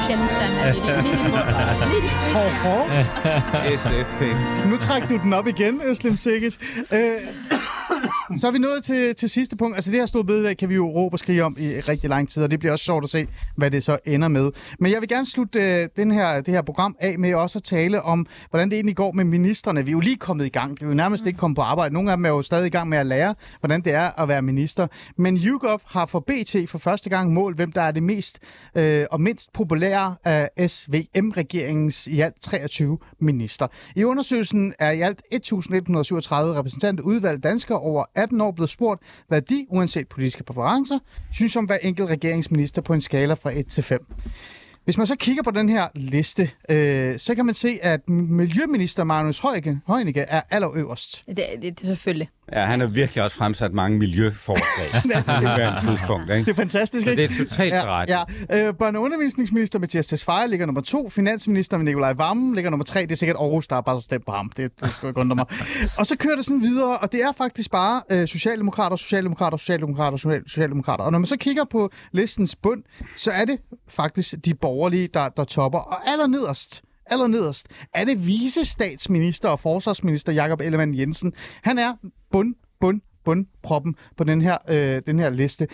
Social, socialist, der er lidt, lidt, lidt, lidt, SFT. Nu trækker du den op igen, Øslem Sikkert. Øh, så er vi nået til, til sidste punkt. Altså det her store bededag kan vi jo råbe og skrige om i rigtig lang tid, og det bliver også sjovt at se, hvad det så ender med. Men jeg vil gerne slutte øh, den her, det her program af med også at tale om, hvordan det egentlig går med ministerne. Vi er jo lige kommet i gang. Vi er jo nærmest ikke kommet på arbejde. Nogle af dem er jo stadig i gang med at lære, hvordan det er at være minister. Men YouGov har for BT for første gang målt, hvem der er det mest øh, og mindst populære af SVM-regeringens i alt 23 minister. I undersøgelsen er i alt 1.137 repræsentanter udvalgt danskere over 18 år blevet spurgt, hvad de, uanset politiske præferencer, synes om hver enkelt regeringsminister på en skala fra 1 til 5. Hvis man så kigger på den her liste, øh, så kan man se, at miljøminister Magnus Heunicke, Heunicke er allerøverst. det, det, det er selvfølgelig. Ja, han har virkelig også fremsat mange miljøforslag på nuværende tidspunkt. Ikke? Det er fantastisk, Så ikke? det er totalt Ja, berettiget. ja. Øh, børne- og undervisningsminister Mathias Tesfaye ligger nummer to. Finansminister Nikolaj Vammen ligger nummer tre. Det er sikkert Aarhus, der har bare stemt på ham. Det, det skulle ikke undre mig. og så kører det sådan videre, og det er faktisk bare øh, socialdemokrater, socialdemokrater, socialdemokrater, social- socialdemokrater. Og når man så kigger på listens bund, så er det faktisk de borgerlige, der, der topper. Og allernederst, allernederst er det vicestatsminister og forsvarsminister Jakob Ellemann Jensen. Han er bund, bund, bundproppen på den her, øh, den her liste.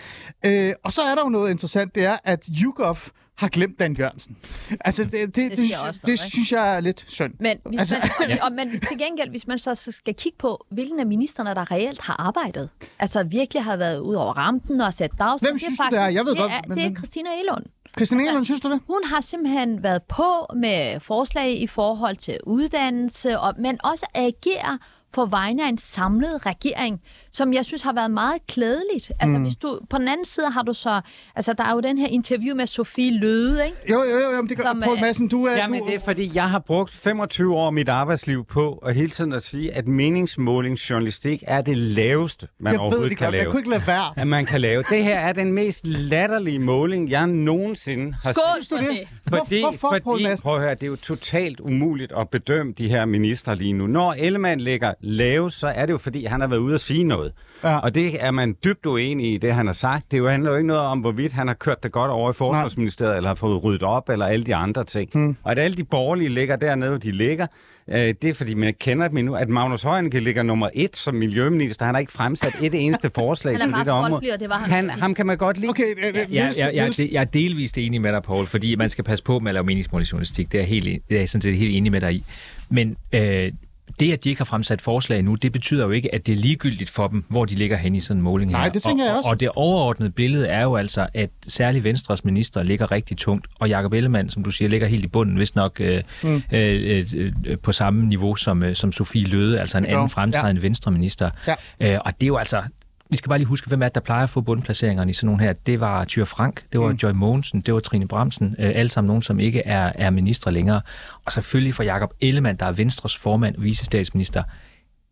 Øh, og så er der jo noget interessant, det er, at YouGov har glemt Dan Jørgensen. Altså, det, det, det, det, det, noget, det synes jeg er lidt synd. Men, hvis Altså- man, og, og, men hvis til gengæld, hvis man så skal kigge på, hvilken af ministerne, der reelt har arbejdet, altså virkelig har været ud over rampen og sat dagsorden, Hvem synes du, det er? Jeg ved det godt, er, men- det er Christina Elund. Christian Egelund, synes du det? Hun har simpelthen været på med forslag i forhold til uddannelse, og, men også agere for vegne af en samlet regering, som jeg synes har været meget klædeligt. Altså, mm. hvis du, på den anden side har du så, altså der er jo den her interview med Sofie Løde, ikke? Jo, jo, jo, jo det gør, Som, Poul øh, Madsen, du er... Jamen, du, det er fordi, jeg har brugt 25 år af mit arbejdsliv på at hele tiden at sige, at meningsmålingsjournalistik er det laveste, man jeg ved overhovedet det kan godt, jeg lave. kunne ikke lade være. At man kan lave. Det her er den mest latterlige måling, jeg nogensinde har Skål set. for du det? Fordi, hvorfor, Poul fordi Madsen? prøv at høre, det er jo totalt umuligt at bedømme de her ministre lige nu. Når Ellemann ligger lave, så er det jo fordi, han har været ude at sige noget. Ja. Og det er man dybt uenig i, det han har sagt. Det jo handler jo ikke noget om, hvorvidt han har kørt det godt over i Forsvarsministeriet, eller har fået ryddet op, eller alle de andre ting. Hmm. Og at alle de borgerlige ligger dernede, hvor de ligger, øh, det er fordi, man kender dem endnu. At Magnus Heunicke ligger nummer et som miljøminister. Han har ikke fremsat et eneste forslag Han er på det område. det var han Han, ham kan man godt lide. Okay, øh, øh, Ja, Niels- jeg, jeg, Niels- jeg, jeg er delvist enig med dig, Paul, fordi man skal passe på med at lave meningsmålingsjournalistik. Det er, jeg helt, det er jeg sådan set helt enig med dig i. Men øh, det, at de ikke har fremsat forslag nu, det betyder jo ikke, at det er ligegyldigt for dem, hvor de ligger hen i sådan en måling her. Nej, det tænker og, jeg også. Og, det overordnede billede er jo altså, at særligt Venstres minister ligger rigtig tungt, og Jakob Ellemann, som du siger, ligger helt i bunden, hvis nok øh, mm. øh, øh, øh, på samme niveau som, øh, som Sofie Løde, altså en anden fremtrædende ja. Venstreminister. Ja. Øh, og det er jo altså vi skal bare lige huske, hvem er det, der plejer at få bundplaceringerne i sådan nogle her. Det var Tyr Frank, det var mm. Joy Mogensen, det var Trine Bramsen, øh, alle sammen nogen, som ikke er, er ministre længere. Og selvfølgelig for Jakob Ellemann, der er Venstres formand og vicestatsminister.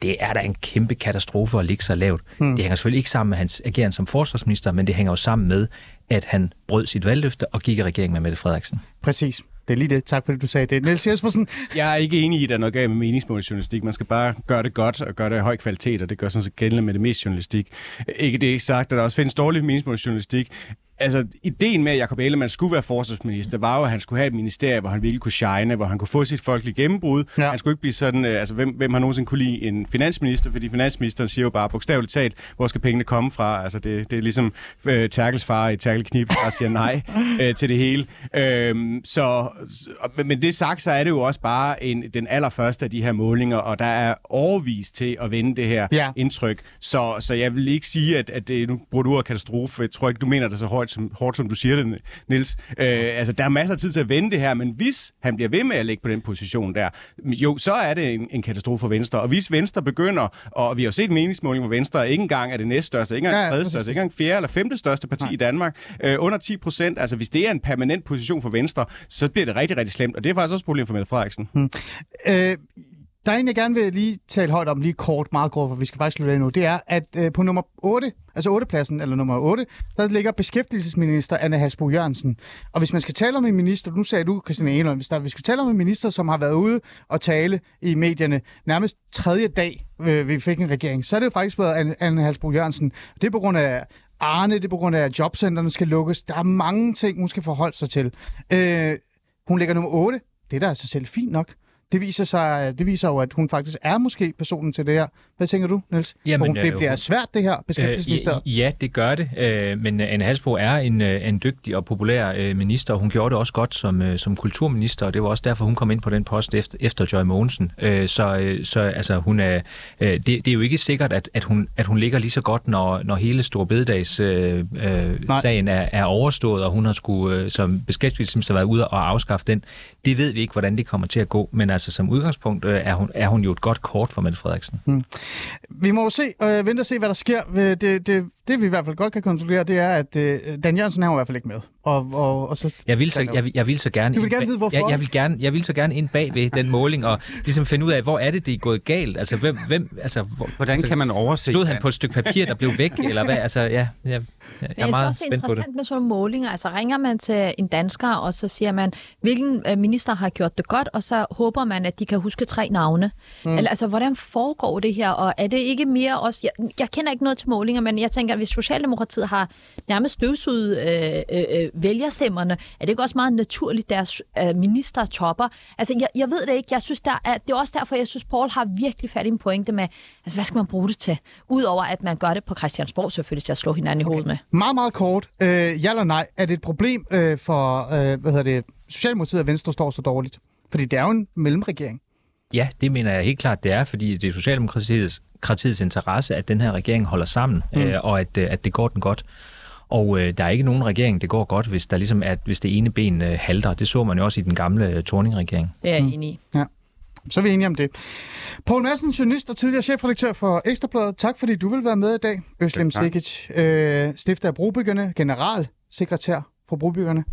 Det er da en kæmpe katastrofe at ligge så lavt. Mm. Det hænger selvfølgelig ikke sammen med hans ageren som forsvarsminister, men det hænger jo sammen med, at han brød sit valgløfte og gik i regering med Mette Frederiksen. Præcis. Det er lige det. Tak fordi du sagde det. Niels Jespersen, Jeg er ikke enig i, at der er noget galt med meningsmålingsjournalistik. Man skal bare gøre det godt og gøre det af høj kvalitet, og det gør sådan set gældende med det mest journalistik. Ikke det er ikke sagt, at der også findes dårlig meningsmålsjournalistik. Altså, ideen med, at Jacob Ellemann skulle være forsvarsminister, var jo, at han skulle have et ministerie, hvor han virkelig kunne shine, hvor han kunne få sit folkelige gennembrud. Ja. Han skulle ikke blive sådan, øh, altså, hvem, hvem har nogensinde kunne lide en finansminister, fordi finansministeren siger jo bare bogstaveligt talt, hvor skal pengene komme fra? Altså, det, det er ligesom øh, Terkels far i Terkel Knip, der siger nej øh, til det hele. Øhm, så, men det sagt, så er det jo også bare en, den allerførste af de her målinger, og der er overvis til at vende det her Ja. indtryk. Så, så jeg vil ikke sige, at, at det, nu bruger du ordet katastrofe. Jeg tror ikke, du mener det så hårdt, som, hårdt, som du siger det, Nils. Øh, altså, der er masser af tid til at vende det her, men hvis han bliver ved med at ligge på den position der, jo, så er det en, en katastrofe for Venstre. Og hvis Venstre begynder, og vi har jo set meningsmåling, hvor Venstre ikke engang er det næststørste, ikke engang Ja, ja, tredje største, ikke engang fjerde eller femte største parti Nej. i Danmark, øh, under 10 procent, altså hvis det er en permanent position for Venstre, så bliver det rigtig, rigtig slemt. Og det er faktisk også et problem for Mette Frederiksen. Øh, der er en, jeg gerne vil lige tale højt om, lige kort, meget kort, for vi skal faktisk slutte af nu. Det er, at øh, på nummer 8, altså 8 pladsen, eller nummer 8, der ligger beskæftigelsesminister Anne Hasbo Jørgensen. Og hvis man skal tale om en minister, nu sagde du, Christian Ehlund, hvis der, vi skal tale om en minister, som har været ude og tale i medierne nærmest tredje dag, øh, vi fik en regering, så er det jo faktisk været Anne, Anna Hasbo Jørgensen. Det er på grund af Arne, det er på grund af, at jobcentrene skal lukkes. Der er mange ting, hun skal forholde sig til. Øh, hun ligger nummer 8. Det er da altså selv fint nok. Det viser, sig, det viser jo, at hun faktisk er måske personen til det her. Hvad tænker du, Niels? Jamen, det øh, bliver hun- svært, det her beskæftigelsesminister. Øh, ja, det gør det. Øh, men Anne Halsbo er en, øh, en dygtig og populær øh, minister, og hun gjorde det også godt som, øh, som kulturminister, og det var også derfor, hun kom ind på den post efter, efter Joy Mogensen. Øh, så øh, så altså, hun er, øh, det, det er jo ikke sikkert, at, at, hun, at hun ligger lige så godt, når, når hele Store Bededags øh, øh, sagen er, er overstået, og hun har skulle, øh, som beskæftigelsesminister været ude og afskaffe den. Det ved vi ikke, hvordan det kommer til at gå, men altså som udgangspunkt øh, er, hun, er hun jo et godt kort for Mette Frederiksen. Vi må jo se, øh, vente og se, hvad der sker. Øh, Det, det, det vi i hvert fald godt kan kontrollere, det er, at øh, Dan Jørgensen er jo i hvert fald ikke med. Og, og, og så, Jeg vil så, jeg, vil- jeg vil så gerne... Du vil gerne vide, hvorfor? Jeg, jeg, vil gerne, jeg vil så gerne ind bag ved den måling og ligesom finde ud af, hvor er det, det er gået galt? Altså, hvem... hvem altså, hvor, Hvordan altså, kan man overse Stod han på et stykke papir, der blev væk, eller hvad? Altså, ja, ja, jeg, jeg Men er jeg meget synes også, det er spændt på det. interessant med sådan nogle målinger. Altså ringer man til en dansker, og så siger man, hvilken øh, minister har gjort det godt, og så håber man, at de kan huske tre navne. Mm. Eller, altså, hvordan foregår det her? Og er det ikke mere også... Jeg, jeg kender ikke noget til målinger, men jeg tænker, at hvis Socialdemokratiet har nærmest støvsuget øh, øh, øh, vælgerstemmerne, er det ikke også meget naturligt, deres øh, minister topper? Altså, jeg, jeg ved det ikke. Jeg synes, der er, det er også derfor, jeg synes, Paul har virkelig fat i en pointe med, altså, hvad skal man bruge det til? Udover at man gør det på Christiansborg selvfølgelig til at slå hinanden i hovedet med. meget, meget kort. Øh, ja eller nej, er det et problem øh, for øh, hvad hedder det, Socialdemokratiet, at Venstre står så dårligt? Fordi det er jo en mellemregering. Ja, det mener jeg helt klart, det er, fordi det er Socialdemokratiets partiets interesse, at den her regering holder sammen, mm. øh, og at, øh, at det går den godt. Og øh, der er ikke nogen regering, det går godt, hvis der ligesom er, hvis det ene ben øh, halter. Det så man jo også i den gamle øh, Torning-regering. Det er jeg enig i. Så er vi enige om det. Poul Madsen, journalist og tidligere chefredaktør for Ekstrabladet. Tak fordi du vil være med i dag. Øslem. Sikic, øh, stifter af Brobyggerne, generalsekretær for Brobyggerne.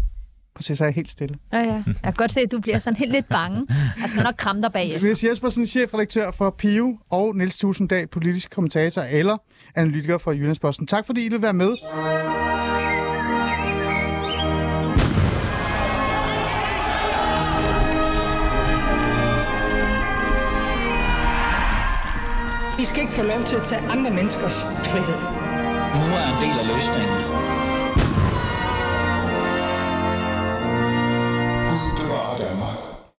Præcis, så er jeg helt stille. Ja, ja. Jeg kan godt se, at du bliver sådan helt lidt bange. Jeg skal nok kramme dig bag. Niels Jespersen, chefredaktør for PIO, og Niels Tusinddal, politisk kommentator eller analytiker for Jyllandsposten. Tak fordi I vil være med. I skal ikke få lov til at tage andre menneskers frihed. Nu er en del af løsningen.